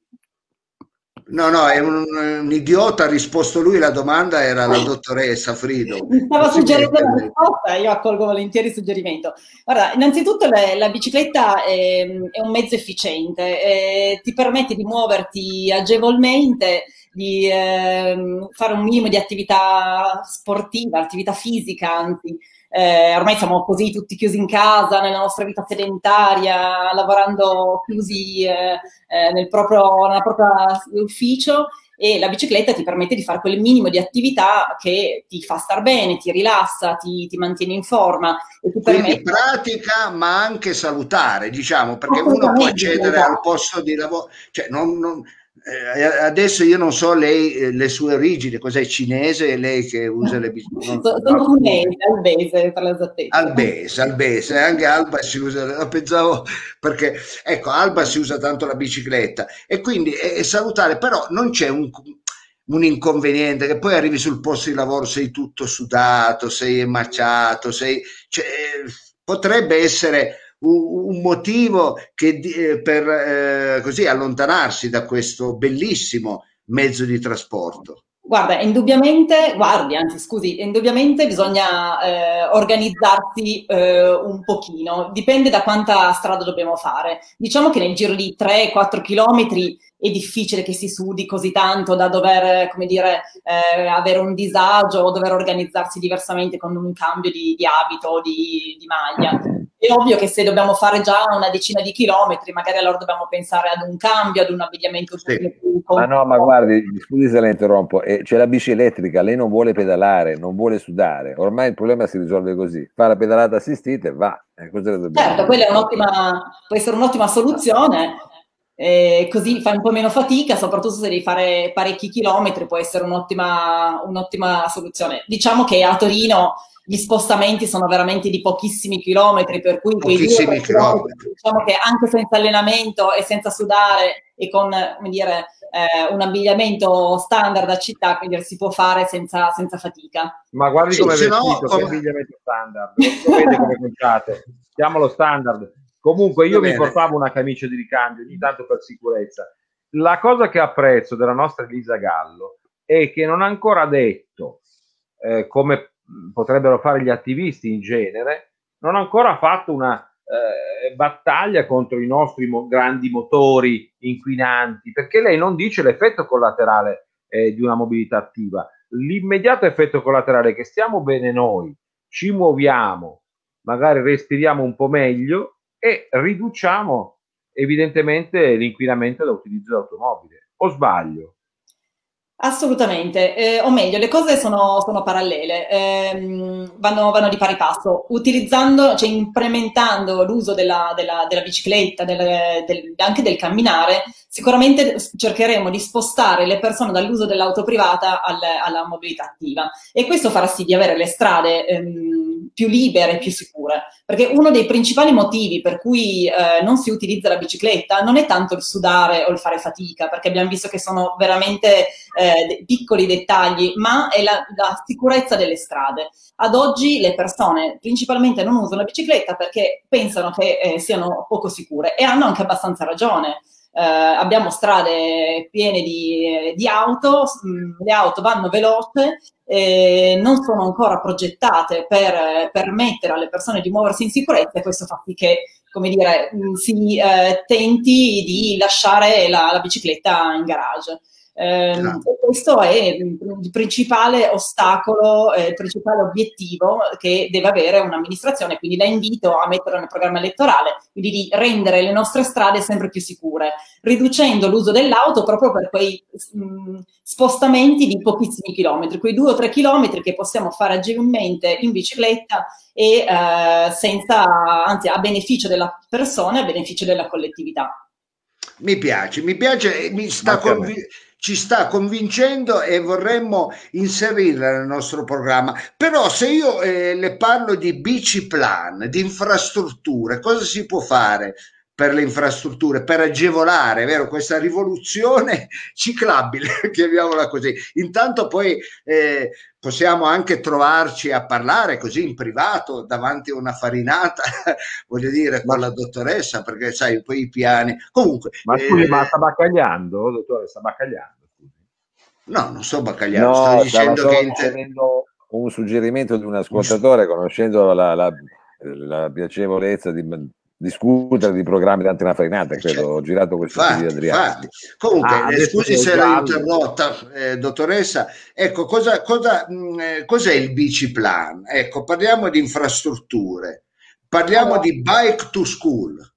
No, no, è un, un, idiota, ha risposto lui, la domanda era la dottoressa Frido. Mi stava suggerendo la risposta, io accolgo volentieri il suggerimento. Guarda, innanzitutto le, la bicicletta è, è, un mezzo efficiente, eh, ti permette di muoverti agevolmente, di eh, fare un minimo di attività sportiva, attività fisica, anzi, eh, ormai siamo così tutti chiusi in casa, nella nostra vita sedentaria, lavorando chiusi eh, eh, nel proprio, nella propria ufficio e la bicicletta ti permette di fare quel minimo di attività che ti fa star bene, ti rilassa, ti, ti mantiene in forma. E ti Quindi permette... pratica ma anche salutare, diciamo, perché uno può accedere esatto. al posto di lavoro, cioè non, non adesso io non so lei eh, le sue origini, cos'è cinese lei che usa le biciclette? Sono albese per l'esattezza. Albese, albese, anche Alba si usa, pensavo perché ecco, Alba si usa tanto la bicicletta e quindi è, è salutare, però non c'è un, un inconveniente che poi arrivi sul posto di lavoro, sei tutto sudato, sei emaciato, sei, cioè, potrebbe essere un motivo che, eh, per eh, così allontanarsi da questo bellissimo mezzo di trasporto? Guarda, indubbiamente, guardi, anzi scusi, indubbiamente bisogna eh, organizzarsi eh, un pochino, dipende da quanta strada dobbiamo fare. Diciamo che nel giro di 3-4 chilometri è difficile che si sudi così tanto da dover, come dire, eh, avere un disagio o dover organizzarsi diversamente con un cambio di, di abito o di, di maglia. È ovvio che se dobbiamo fare già una decina di chilometri, magari allora dobbiamo pensare ad un cambio, ad un abbigliamento sì. più Ma no, ma guardi, scusi se la interrompo, eh, c'è la bici elettrica, lei non vuole pedalare, non vuole sudare, ormai il problema si risolve così, fa la pedalata assistita e va. Eh, certo, quella è un'ottima, può essere un'ottima soluzione, eh, così fai un po' meno fatica, soprattutto se devi fare parecchi chilometri, può essere un'ottima, un'ottima soluzione. Diciamo che a Torino gli spostamenti sono veramente di pochissimi chilometri, per cui pochissimi chilometri. Diciamo che anche senza allenamento e senza sudare e con come dire, eh, un abbigliamento standard a città quindi si può fare senza, senza fatica. Ma guardi sì, come è vestito, no, come... abbigliamento standard, lo vede come conciate, chiamalo standard. Comunque io mi portavo una camicia di ricambio ogni tanto per sicurezza. La cosa che apprezzo della nostra Elisa Gallo è che non ha ancora detto, eh, come potrebbero fare gli attivisti in genere, non ha ancora fatto una eh, battaglia contro i nostri mo- grandi motori inquinanti, perché lei non dice l'effetto collaterale eh, di una mobilità attiva. L'immediato effetto collaterale è che stiamo bene noi, ci muoviamo, magari respiriamo un po' meglio e riduciamo evidentemente l'inquinamento da utilizzo dell'automobile. O sbaglio? Assolutamente, eh, o meglio, le cose sono, sono parallele, ehm, vanno, vanno, di pari passo, utilizzando, cioè implementando l'uso della, della, della bicicletta, del, del, anche del camminare, sicuramente cercheremo di spostare le persone dall'uso dell'auto privata al, alla mobilità attiva e questo farà sì di avere le strade ehm, più libere e più sicure, perché uno dei principali motivi per cui eh, non si utilizza la bicicletta non è tanto il sudare o il fare fatica, perché abbiamo visto che sono veramente eh, piccoli dettagli, ma è la, la, sicurezza delle strade. Ad oggi le persone principalmente non usano la bicicletta perché pensano che eh, siano poco sicure e hanno anche abbastanza ragione. Uh, abbiamo strade piene di, di auto, mm, le auto vanno veloce, eh, non sono ancora progettate per permettere alle persone di muoversi in sicurezza e questo fa sì che come dire, mm, si eh, tenti di lasciare la, la bicicletta in garage. Eh, esatto. questo è il principale ostacolo, eh, il principale obiettivo che deve avere un'amministrazione, quindi la invito a mettere nel programma elettorale, quindi di rendere le nostre strade sempre più sicure, riducendo l'uso dell'auto proprio per quei mh, spostamenti di pochissimi chilometri, quei due o tre chilometri che possiamo fare agevolmente in bicicletta e eh, senza, anzi a beneficio della persona e a beneficio della collettività. Mi piace, mi piace, mi sta convincendo ci sta convincendo e vorremmo inserirla nel nostro programma. Però se io eh, le parlo di bici plan, di infrastrutture, cosa si può fare? Per le infrastrutture, per agevolare vero, questa rivoluzione ciclabile, chiamiamola così. Intanto poi eh, possiamo anche trovarci a parlare così in privato davanti a una farinata, voglio dire, con la dottoressa, perché sai, poi i piani. Comunque. Ma scusi, eh, ma sta baccagliando, dottore, sta baccagliando? No, non sto baccagliando, no, sto dicendo che... Inter... Un suggerimento di un ascoltatore, conoscendo la, la, la piacevolezza di discutere di programmi di Antena Farinata, credo, certo. ho girato questo infatti, di Adriano. Comunque, ah, eh, scusi se l'ho interrotta, eh, dottoressa, ecco, cosa, cosa, mh, mm, eh, cos'è il biciplan? Ecco, parliamo di infrastrutture, parliamo allora. di bike to school.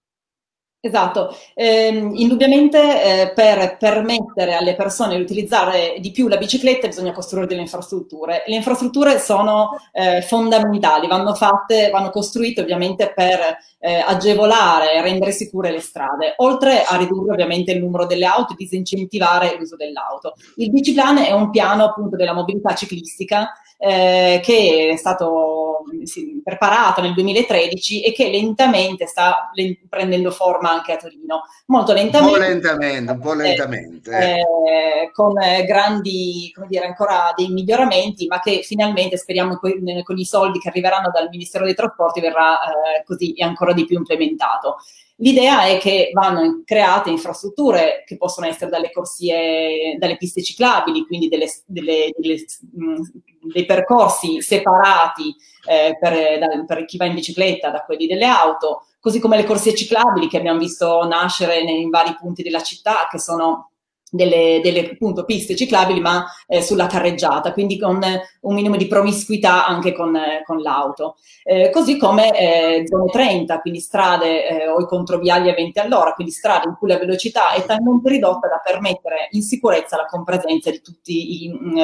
Esatto, eh, indubbiamente eh, per permettere alle persone di utilizzare di più la bicicletta bisogna costruire delle infrastrutture. Le infrastrutture sono eh, fondamentali, vanno fatte, vanno costruite ovviamente per eh, agevolare e rendere sicure le strade, oltre a ridurre ovviamente il numero delle auto e disincentivare l'uso dell'auto. Il biciplan è un piano appunto della mobilità ciclistica eh, che è stato sì, preparato nel 2013 e che lentamente sta prendendo forma anche a Torino. Molto lentamente. Un po' lentamente, un po' eh, lentamente. Eh, eh, con grandi, come dire, ancora dei miglioramenti, ma che finalmente speriamo con, con i soldi che arriveranno dal Ministero dei Trasporti verrà eh, così ancora di più implementato. L'idea è che vanno create infrastrutture che possono essere dalle corsie, dalle piste ciclabili, quindi delle, delle, delle, mh, dei percorsi separati eh, per, da, per, chi va in bicicletta da quelli delle auto, così come le corsie ciclabili che abbiamo visto nascere in vari punti della città, che sono delle, delle appunto, piste ciclabili ma eh, sulla carreggiata, quindi con eh, un minimo di promiscuità anche con, eh, con l'auto. Eh, così come eh, zone 30, quindi strade eh, o i controviali a 20 all'ora, quindi strade in cui la velocità è talmente ridotta da permettere in sicurezza la compresenza di tutti i, mm,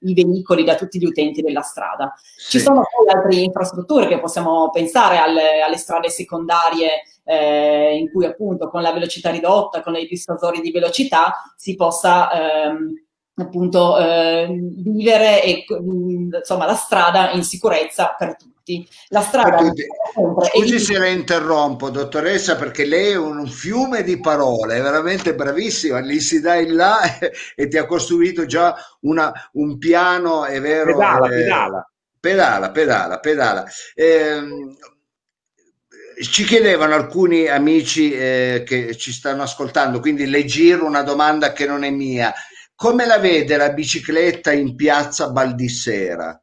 i veicoli, da tutti gli utenti della strada. Sì. Ci sono poi altre infrastrutture che possiamo pensare alle, alle strade secondarie eh, in cui appunto con la velocità ridotta, con i dissuasori di velocità, si possa ehm, appunto eh, vivere e, insomma, la strada in sicurezza per tutti. La strada. Scusi se la interrompo, dottoressa, perché lei è un fiume di parole, è veramente bravissima, lì si dà in là e ti ha costruito già una, un piano, è vero? Pedala, eh, pedala. Pedala, pedala, pedala. Eh, ci chiedevano alcuni amici eh, che ci stanno ascoltando, quindi le giro una domanda che non è mia. Come la vede la bicicletta in piazza Baldissera?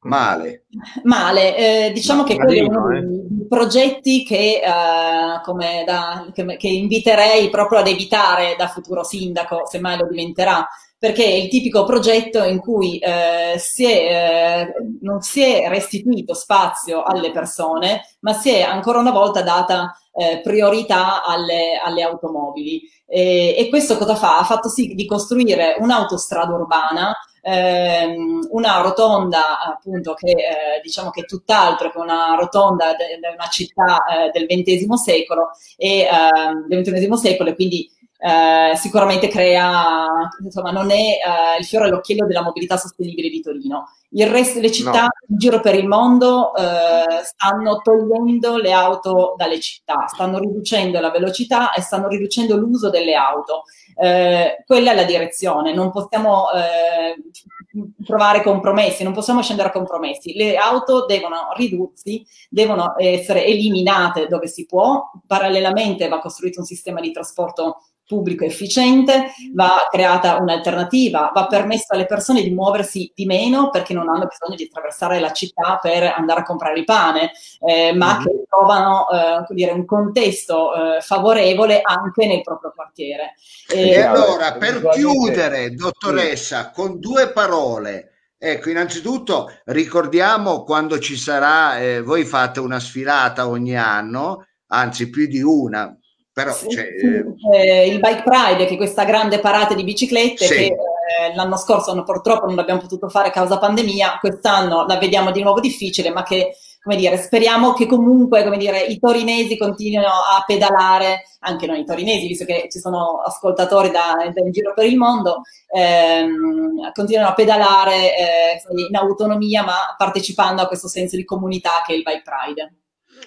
Male. Male, eh, diciamo Ma che quello è uno eh. dei progetti che, eh, da, che, che inviterei proprio ad evitare da futuro sindaco, se mai lo diventerà, perché è il tipico progetto in cui eh, si è, eh, non si è restituito spazio alle persone, ma si è ancora una volta data eh, priorità alle, alle automobili. E, e, questo cosa fa? Ha fatto sì di costruire un'autostrada urbana, ehm, una rotonda appunto che eh, diciamo che è tutt'altro che una rotonda di de- una città eh, del XX secolo e ehm, del XXI secolo e quindi eh, sicuramente crea, insomma, non è eh, il fiore all'occhiello della mobilità sostenibile di Torino. Il resto delle città no. in giro per il mondo eh, stanno togliendo le auto dalle città, stanno riducendo la velocità e stanno riducendo l'uso delle auto. Eh, quella è la direzione, non possiamo eh, trovare compromessi, non possiamo scendere a compromessi. Le auto devono ridursi, devono essere eliminate dove si può, parallelamente va costruito un sistema di trasporto pubblico efficiente, va creata un'alternativa, va permesso alle persone di muoversi di meno perché non hanno bisogno di attraversare la città per andare a comprare il pane, eh, ma mm-hmm. che trovano eh, dire, un contesto eh, favorevole anche nel proprio quartiere. E, e allora, per chiudere, dottoressa, con due parole, Ecco, innanzitutto ricordiamo quando ci sarà, eh, voi fate una sfilata ogni anno, anzi più di una, però, sì, cioè, eh... il Bike Pride, che è questa grande parata di biciclette sì. che eh, l'anno scorso no, purtroppo non l'abbiamo potuto fare a causa pandemia, quest'anno la vediamo di nuovo difficile, ma che come dire, speriamo che comunque come dire, i torinesi continuino a pedalare, anche noi torinesi, visto che ci sono ascoltatori da, da in giro per il mondo, ehm, continuino a pedalare eh, in autonomia, ma partecipando a questo senso di comunità che è il Bike Pride.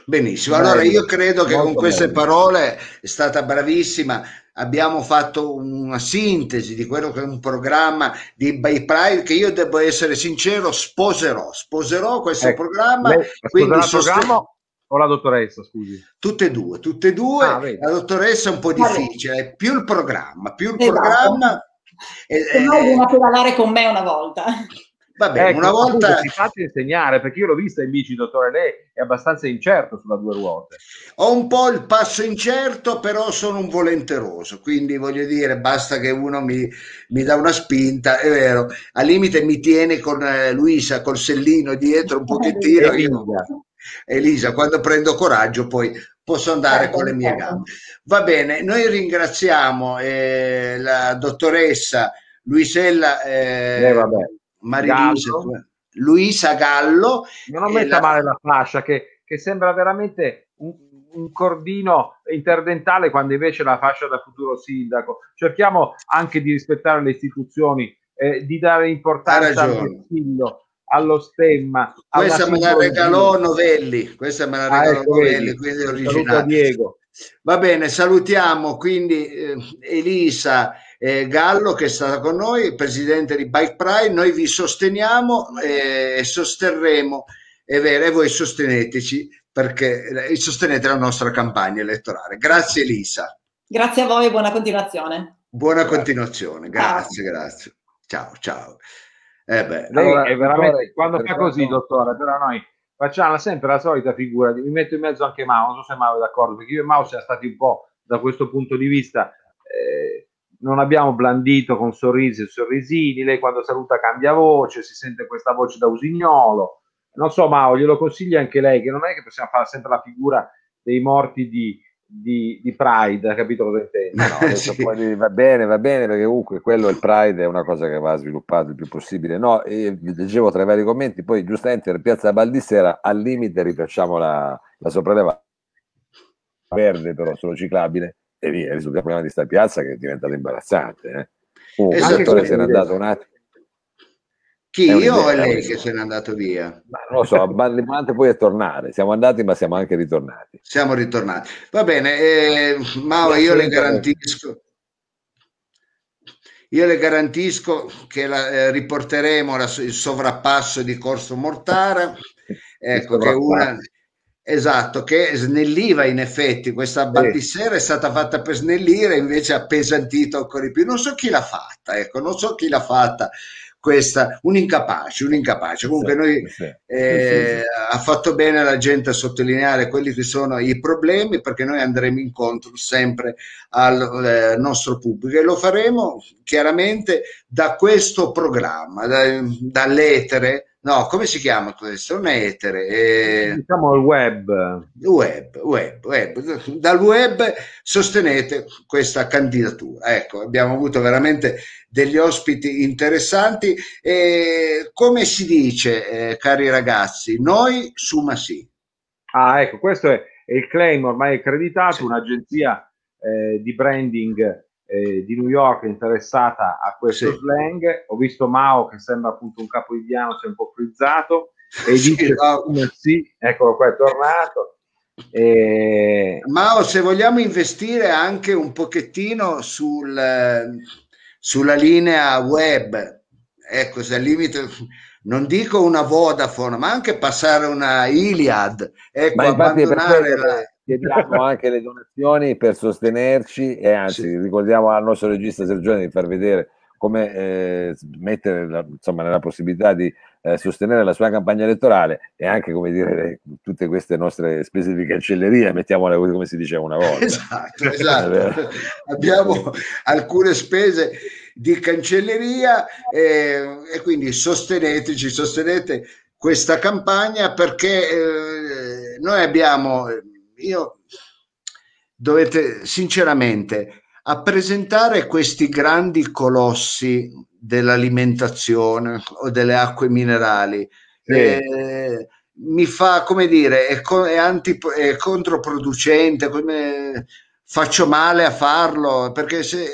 Benissimo, allora io credo che con queste bello. parole è stata bravissima. Abbiamo fatto una sintesi di quello che è un programma di By Pride che io devo essere sincero, sposerò, sposerò questo ecco, programma. Lei, quindi il programma o la dottoressa, scusi? Tutte e due, tutte e due. Ah, la dottoressa è un po' difficile, più il programma, più il esatto. programma. Se no, eh, viene a pedalare con me una volta. Va bene, ecco, una volta... Si fate insegnare, perché io l'ho vista in bici, dottore, lei è abbastanza incerto sulla due ruote. Ho un po' il passo incerto, però sono un volenteroso, quindi voglio dire, basta che uno mi, mi dà una spinta, è vero, al limite mi tiene con eh, Luisa, col sellino dietro un pochettino. Elisa. Elisa, quando prendo coraggio poi posso andare con le mie gambe. Va bene, noi ringraziamo eh, la dottoressa Luisella. Eh, eh, Gallo. Luisa Gallo. Non metta la... male la fascia, che, che sembra veramente un, un, cordino interdentale quando invece la fascia da futuro sindaco. Cerchiamo anche di rispettare le istituzioni, eh, di dare importanza al vessillo, allo stemma. Questa me la regalò Novelli, questa me la ah, regalò ah, ecco, Novelli, quindi originale. Diego. Va bene, salutiamo quindi eh, Elisa eh, Gallo che è stata con noi, presidente di Bike Pride, noi vi sosteniamo eh, e sosterremo, è vero, e voi sosteneteci perché eh, sostenete la nostra campagna elettorale. Grazie Elisa. Grazie a voi e buona continuazione. Buona continuazione, grazie, ciao. grazie. Ciao, ciao. Eh beh, allora, è veramente, quando fa così, dottore, però noi facciamo sempre la solita figura, mi metto in mezzo anche Mao, non so se Mao è d'accordo, perché io e Mao siamo stati un po' da questo punto di vista eh, non abbiamo blandito con sorrisi e sorrisini, lei quando saluta cambia voce, si sente questa voce da usignolo. Non so, Mao, glielo consiglia anche lei, che non è che possiamo fare sempre la figura dei morti di, di, di Pride, capito cosa intendo? No, sì. Va bene, va bene, perché comunque quello, il Pride, è una cosa che va sviluppato il più possibile. No, e leggevo tra i vari commenti, poi giustamente per Piazza Baldissera, al limite rifacciamo la, la sopraelevata verde, però solo ciclabile, e via, risulta il problema di sta piazza che è diventato imbarazzante. Eh. Oh, esatto, se n'è andato un attimo. Chi? Io o è lei che se n'è andato via? Ma non lo so, l'importante poi è tornare. Siamo andati, ma siamo anche ritornati. Siamo ritornati. Va bene, eh, Mao, io le garantisco. Io le garantisco che la, eh, riporteremo la, il sovrappasso di Corso Mortara. Ecco, che una, Esatto, che snelliva in effetti, questa battissera è stata fatta per snellire, invece ha appesantito ancora di più. Non so chi l'ha fatta, ecco, non so chi l'ha fatta questa, un incapace, un incapace. Comunque noi eh, ha fatto bene la gente a sottolineare quelli che sono i problemi perché noi andremo incontro sempre al eh, nostro pubblico e lo faremo chiaramente da questo programma, da, dall'etere No, come si chiama questo? È etere. È... Diciamo il web. Web, web, web. Dal web sostenete questa candidatura. Ecco, abbiamo avuto veramente degli ospiti interessanti. E come si dice, eh, cari ragazzi, noi Suma sì. Ah, ecco, questo è, è il claim ormai accreditato, sì. un'agenzia eh, di branding eh, di New York interessata a questo sì. slang. Ho visto Mao che sembra appunto un capo indiano, si è un po' frizzato e sì, dice no. sì, eccolo qua, è tornato. E... Mao, se vogliamo investire anche un pochettino sul, sulla linea web, ecco, se al limite non dico una Vodafone, ma anche passare una Iliad, ecco, abbandonare la chiediamo anche le donazioni per sostenerci e anzi sì. ricordiamo al nostro regista Sergione di far vedere come eh, mettere la, insomma, nella possibilità di eh, sostenere la sua campagna elettorale e anche come dire tutte queste nostre spese di cancelleria, mettiamola così come si diceva una volta. Esatto, esatto. abbiamo alcune spese di cancelleria eh, e quindi sosteneteci, sostenete questa campagna perché eh, noi abbiamo io dovete sinceramente a presentare questi grandi colossi dell'alimentazione o delle acque minerali sì. eh, mi fa come dire è, è, anti, è controproducente come faccio male a farlo perché se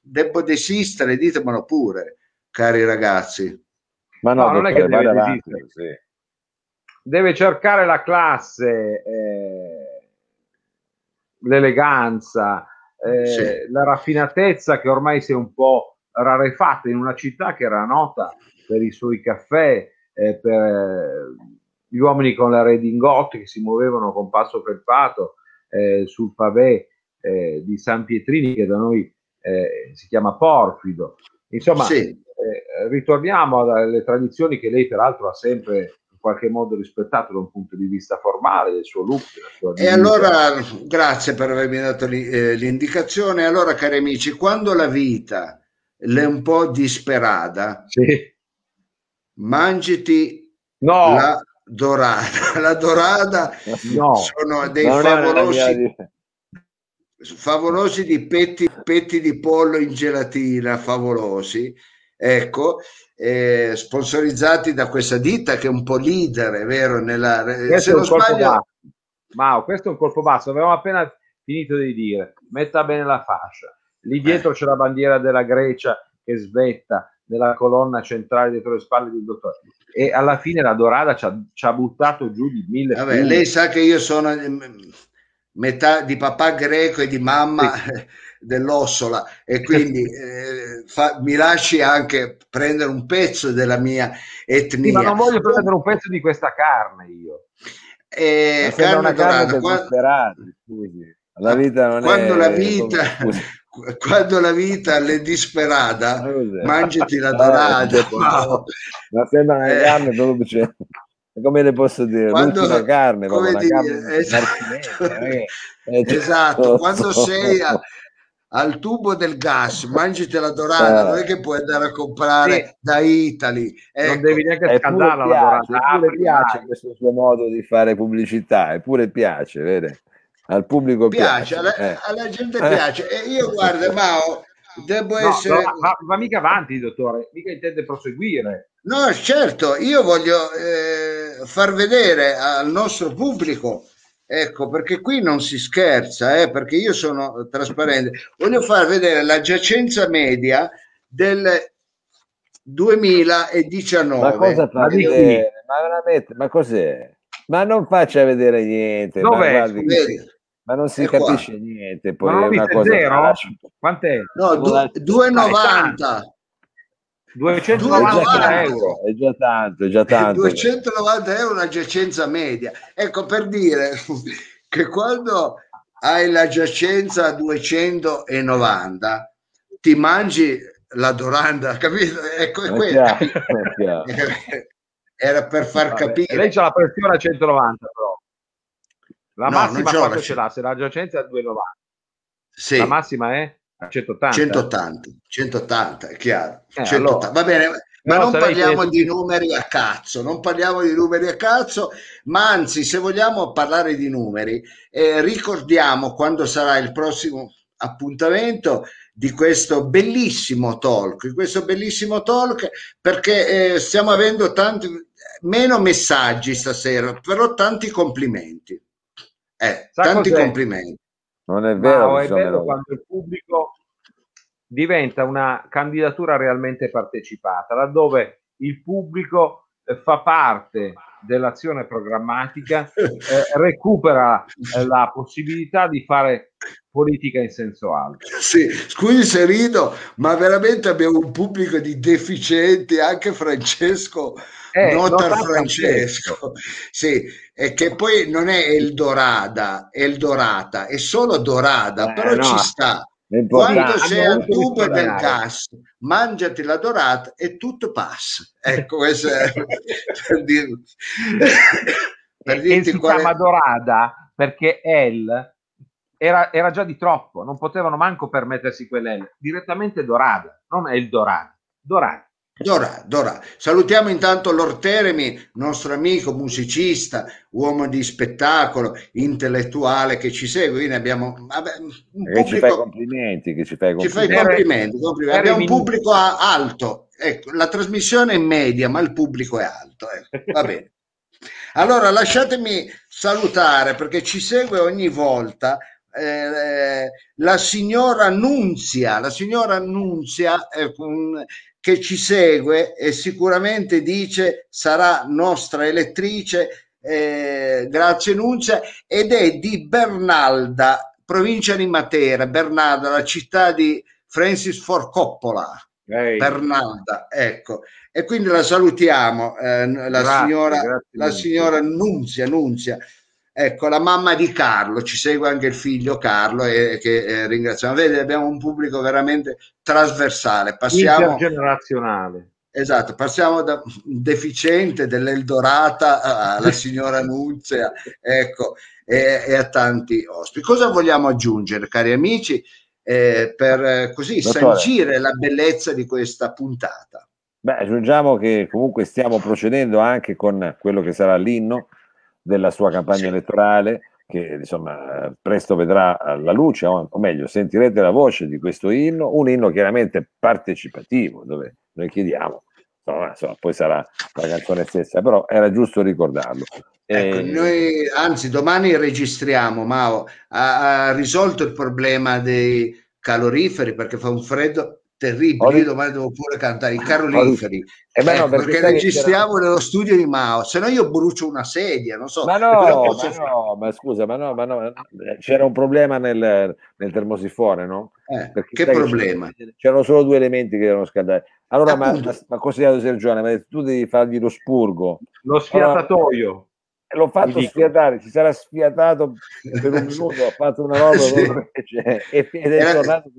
devo desistere ditemelo pure cari ragazzi ma no, no non è che deve desistere sì. deve cercare la classe eh l'eleganza, eh, sì. la raffinatezza che ormai si è un po' rarefatta in una città che era nota per i suoi caffè, eh, per gli uomini con la redingote che si muovevano con passo felpato eh, sul pavé eh, di San Pietrini che da noi eh, si chiama Porfido. Insomma, sì. Eh, ritorniamo alle tradizioni che lei peraltro ha sempre qualche modo rispettato da un punto di vista formale del suo look. E allora, grazie per avermi dato eh, l'indicazione. Allora, cari amici, quando la vita è un po' disperata, sì. mangiti no. la dorata. La dorata no. sono dei non favolosi, favolosi di petti, petti di pollo in gelatina, favolosi. Ecco, eh, sponsorizzati da questa ditta che è un po' leader, è vero? Nella, questo se non sbaglio... Mao, questo è un colpo basso, avevamo appena finito di dire, metta bene la fascia. Lì dietro eh. c'è la bandiera della Grecia che svetta nella colonna centrale dietro le spalle del dottore. E alla fine la Dorada ci ha, ci ha buttato giù di mille. Vabbè, lei sa che io sono mm, metà di papà greco e di mamma sì. dell'Ossola e quindi eh, fa, mi lasci anche prendere un pezzo della mia etnia. Sì, ma non voglio prendere un pezzo di questa carne io. Eh, carne dorata. Quando, la vita non quando è... La vita, quando la vita è disperata, mangiati la dorata. Ah, ma sembra una eh. carne proprio come le posso dire quando, la carne, come dire, carne esatto, eh, esatto. quando sei a, al tubo del gas, mangiti la dorata, eh, non è che puoi andare a comprare sì. da Italy. Ecco. Non devi neanche scaldarla la dorata. Eppure piace mai. questo suo modo di fare pubblicità, eppure piace, vede? Al pubblico piace. piace. Alla, eh. alla, gente eh. piace. E io guarda, Mao, devo no, essere... No, va, va mica avanti, dottore, mica intende proseguire. No, certo, io voglio eh, far vedere al nostro pubblico Ecco, perché qui non si scherza, eh, perché io sono trasparente. Voglio far vedere la giacenza media del, 2019. Ma cosa fa Ma di vedere? Ma veramente, ma cos'è? Ma non faccia vedere niente. ma Dov'è, guardi- ma non si È qua. capisce niente. Poi Ma non è una cosa zero? Quant'è? No, du- Dai, 2,90. 290 2,90 euro. È già tanto, è già tanto. 290 euro una giacenza media. Ecco per dire che quando hai la giacenza a 290 ti mangi la doranda, capito? Ecco, è chiaro, chiaro. Era per far Vabbè, capire. Lei c'ha la pressione a 190 però. La No, massima quanto la ce l'ha? Se la giacenza è a 290. Sì, La massima è 180. 180, 180, è chiaro. Eh, 180. allora. Va bene, ma Però non parliamo tiene di numeri a cazzo, non parliamo di numeri a cazzo, ma anzi, se vogliamo parlare di numeri, eh, ricordiamo quando sarà il prossimo appuntamento di questo bellissimo talk, di questo bellissimo talk, perché eh, stiamo avendo tanti, meno messaggi stasera, però tanti complimenti. Eh, tanti cos'è? complimenti. Non è vero. Che è bello quando il pubblico diventa una candidatura realmente partecipata, laddove il pubblico eh, fa parte dell'azione programmatica, eh, recupera eh, la possibilità di fare politica in senso alto. Sì, scusi se rido, ma veramente abbiamo un pubblico di deficienti, anche Francesco, Eh, Notar Notar Francesco. Sì, e che poi non è Eldorada, Eldorata, è solo Dorada, Eh, però no. ci sta. Quando sei al tubo del gas, mangiati la dorata e tutto passa. Ecco, questo è per, dirlo. per E, e dirti si qual è- chiama Dorada perché El era, era già di troppo, non potevano manco permettersi quell'L. Direttamente Dorada, non El Dorada. Dorada. Dora, Dora. Salutiamo intanto Lord Teremi, nostro amico, musicista, uomo di spettacolo, intellettuale che ci segue. Quindi abbiamo vabbè, un Che ci fai pubblico, complimenti, che ci fai ci fai complimenti. complimenti, complimenti. Abbiamo un pubblico alto. Ecco, la trasmissione è media, ma il pubblico è alto. ecco, va bene. Allora, lasciatemi salutare perché ci segue ogni volta eh, la signora Nunzia, la signora Nunzia eh, un- che ci segue e sicuramente dice sarà nostra elettrice, eh, grazie Nunzia, ed è di Bernalda, provincia di Matera, Bernalda, la città di Francis Ford Coppola. Ehi, Bernalda, ecco, e quindi la salutiamo, eh, la Grazie, signora, grazie la signora Nunzia, Nunzia, ecco, la mamma di Carlo, ci segue anche il figlio Carlo e che eh, ringraziamo. Vedi, abbiamo un pubblico veramente trasversale. Passiamo, intergenerazionale. esatto, passiamo da deficiente dell'Eldorata alla signora Nunzia, ecco, e, e a tanti ospiti. Cosa vogliamo aggiungere, cari amici? eh, per eh, così Dottore. sancire la bellezza di questa puntata. Beh, aggiungiamo che comunque stiamo procedendo anche con quello che sarà l'inno della sua campagna elettorale, che insomma presto vedrà la luce, o, o meglio, sentirete la voce di questo inno, un inno chiaramente partecipativo, dove noi chiediamo, insomma, insomma, poi sarà la canzone stessa, però era giusto ricordarlo. Ecco, Eh, noi anzi domani registriamo, Mao ha, ha risolto il problema dei caloriferi perché fa un freddo terribile. Ri- Io domani devo pure cantare i caloriferi Eh beh, no, Ecco, perché perché, che registriamo nello studio di Mao, se no io brucio una sedia, non so. Ma no, posso ma fare- no, ma scusa, ma no, ma no, c'era un problema nel, nel termosifone, no? eh, che problema? c'erano- C'erano solo due elementi che erano scaldati. Allora, ma, Appunto. ma, ma consigliato Sergione, detto, tu devi fargli lo spurgo. Lo sfiatatoio. E l'ho fatto sfiatare, si sarà sfiatato per un minuto, ha fatto una roba Sì. e ed è Era- tornato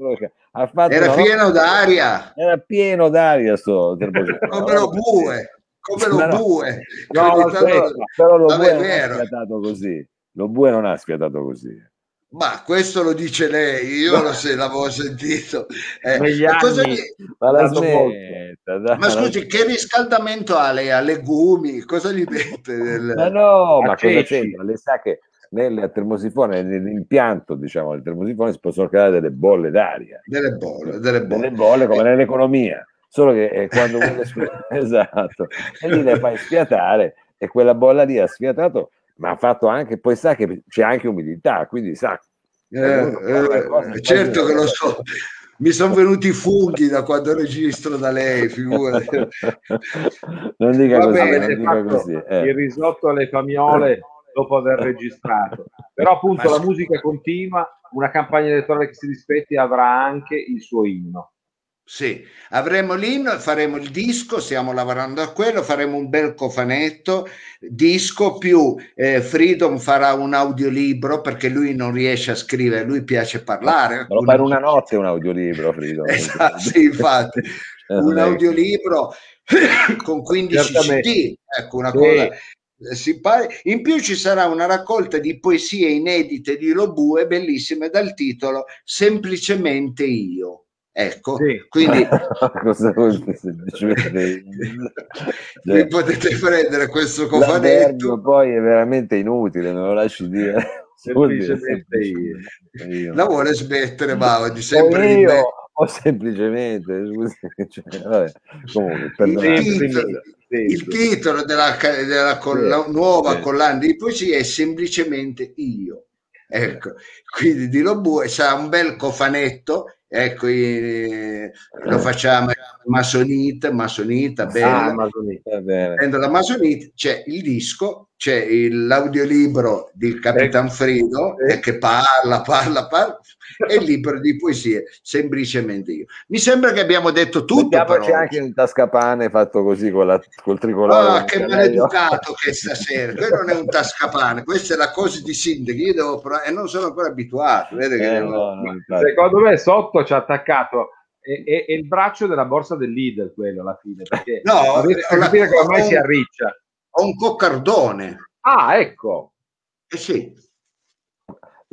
ha fatto Era una roba- pieno d'aria, era pieno d'aria sto come lo bue, come lo no. bue. No, aspetta, tanto- Però lo bue non ha sfiatato così. Lo bue non ha sfiatato così. Ma questo lo dice lei, io lo se l'avevo sentito. Eh, Negli cosa anni- gli- Ma la smetta, dai, Ma la scusi, che riscaldamento ha lei? Ha legumi? Cosa gli mette? Del... Ma no, ma cosa c'entra? Lei sa che nel termosifone, nell'impianto diciamo, del termosifone si possono creare delle bolle d'aria, Delle bolle, delle bolle. delle bolle come nell'economia, solo che eh, quando vuole esatto, e lì le fai sfiatare e quella bolla lì ha sfiatato, ma ha fatto anche, poi sa che c'è anche umidità, quindi sa. Eh, eh, certo che lo so. mi sono venuti i funghi da quando registro da lei, figurati. non dica Va così, bene, non dica fatto così. eh. il risotto alle famiole dopo aver registrato. Però appunto Ma la sì. musica continua, una campagna elettorale che si rispetti avrà anche il suo inno. Sì, avremo l'inno, faremo il disco, stiamo lavorando a quello, faremo un bel cofanetto, disco più eh, Freedom farà un audiolibro perché lui non riesce a scrivere, lui piace parlare. Ma lo fa in una notte un audiolibro, Frido. Esatto, sì, infatti, Eh, un audiolibro con 15 Certamente. CD, ecco una Sì. cosa eh. In più ci sarà una raccolta di poesie inedite di Lobue, bellissime dal titolo Semplicemente io. Ecco, Sì. quindi Cosa vuol dire semplicemente? vi potete prendere questo cofanetto. poi è veramente inutile, me lo lasci dire. Dire Semplicemente io. io. La vuole smettere, ma di sempre io me. o semplicemente scusi, cioè, vabbè, comunque, Il. Sì, titolo, sì, il sì. titolo della, della colla- nuova sì. collana di poesie è semplicemente io. Ecco, quindi di Lobue sarà un bel cofanetto, ecco, eh, lo facciamo masonita, masonita. Ah, Amazonite. Va bene. prendo la Masonite, c'è il disco, c'è il- l'audiolibro di Capitan Frido Sì. eh, che parla, parla, parla, e il libro di poesie, semplicemente io. Mi sembra che abbiamo detto tutto. Mettiamoci però. anche un tascapane fatto così con la, col tricolore. Ah, che maleducato che stasera, quello non è un tascapane, questa è la cosa di sindaco, io devo provare, e non sono ancora abituato, vede che Eh, devo- no, no. Secondo me sotto ci ha attaccato è, è- è il braccio della borsa del leader quello alla fine perché No, a la- capire come mai ho- si arriccia ho un coccardone, ah ecco eh sì,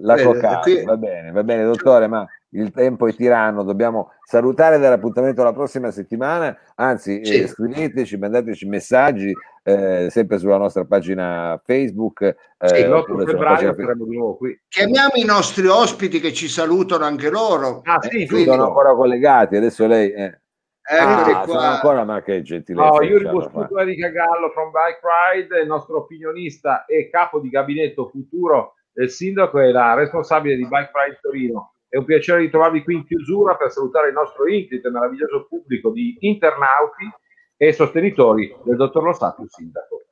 La Vede, coccarda, qui- va bene, va bene, dottore, ma il tempo è tiranno, dobbiamo salutare dall'appuntamento la prossima settimana, anzi Sì. eh, scriveteci, mandateci messaggi eh, sempre sulla nostra pagina Facebook. eh, Sì, l'8 oppure sulla febbraio pagina saremo di nuovo qui chiamiamo i nostri ospiti che ci salutano anche loro, ah sì quindi- sono ancora collegati, adesso lei... eh. Ah, sono ancora, ma che gentilezza. No, Buscuto, fatto. Erika Gallo from Bike Ride, il nostro opinionista e capo di gabinetto futuro del sindaco e la responsabile di Bike Ride Torino. È un piacere di trovarvi qui in chiusura per salutare il nostro inclito e meraviglioso pubblico di internauti e sostenitori del dottor Lo Stato, il sindaco.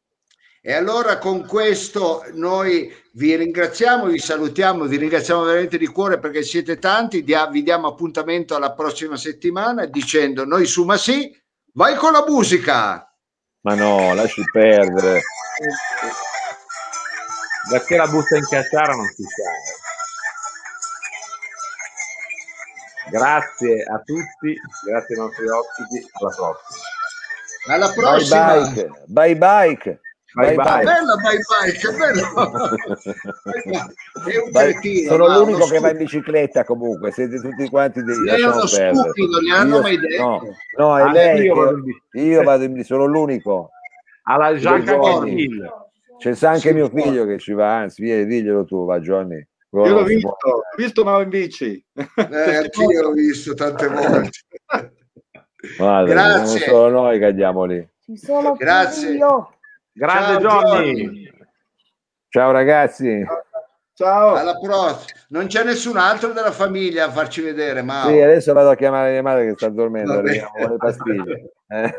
E allora con questo noi vi ringraziamo, vi salutiamo, vi ringraziamo veramente di cuore perché siete tanti, vi diamo appuntamento alla prossima settimana dicendo noi su ma sì, vai con la musica! Ma no, lasci perdere. Perché la busta in cacciara non si sa. Grazie a tutti, grazie ai nostri ospiti, alla prossima. Alla Bye prossima! bike, bye bike. Bye Bye bye. Bella bye bye, che bello! È un cretino, sono l'unico che va in bicicletta comunque, siete tutti quanti dei Lei è uno perdere. stupido, gli hanno Io- mai detto. No, no, è Ah, lei io che- vado in io vado in sono l'unico. Alla Gianca Johnny. C'è anche Sì, mio figlio che ci va, anzi, vieni, diglielo tu, va Johnny. Io l'ho visto, l'ho visto ma in bici. Eh, anch'io l'ho visto tante volte. Guarda, Grazie. siamo solo noi che andiamo lì. Ci sono Grazie. io. Grande Ciao, Johnny. Johnny. Ciao ragazzi. Ciao. Alla prossima. Non c'è nessun altro della famiglia a farci vedere, Mao. Sì, adesso vado a chiamare mia madre che sta dormendo, le pastiglie. Eh.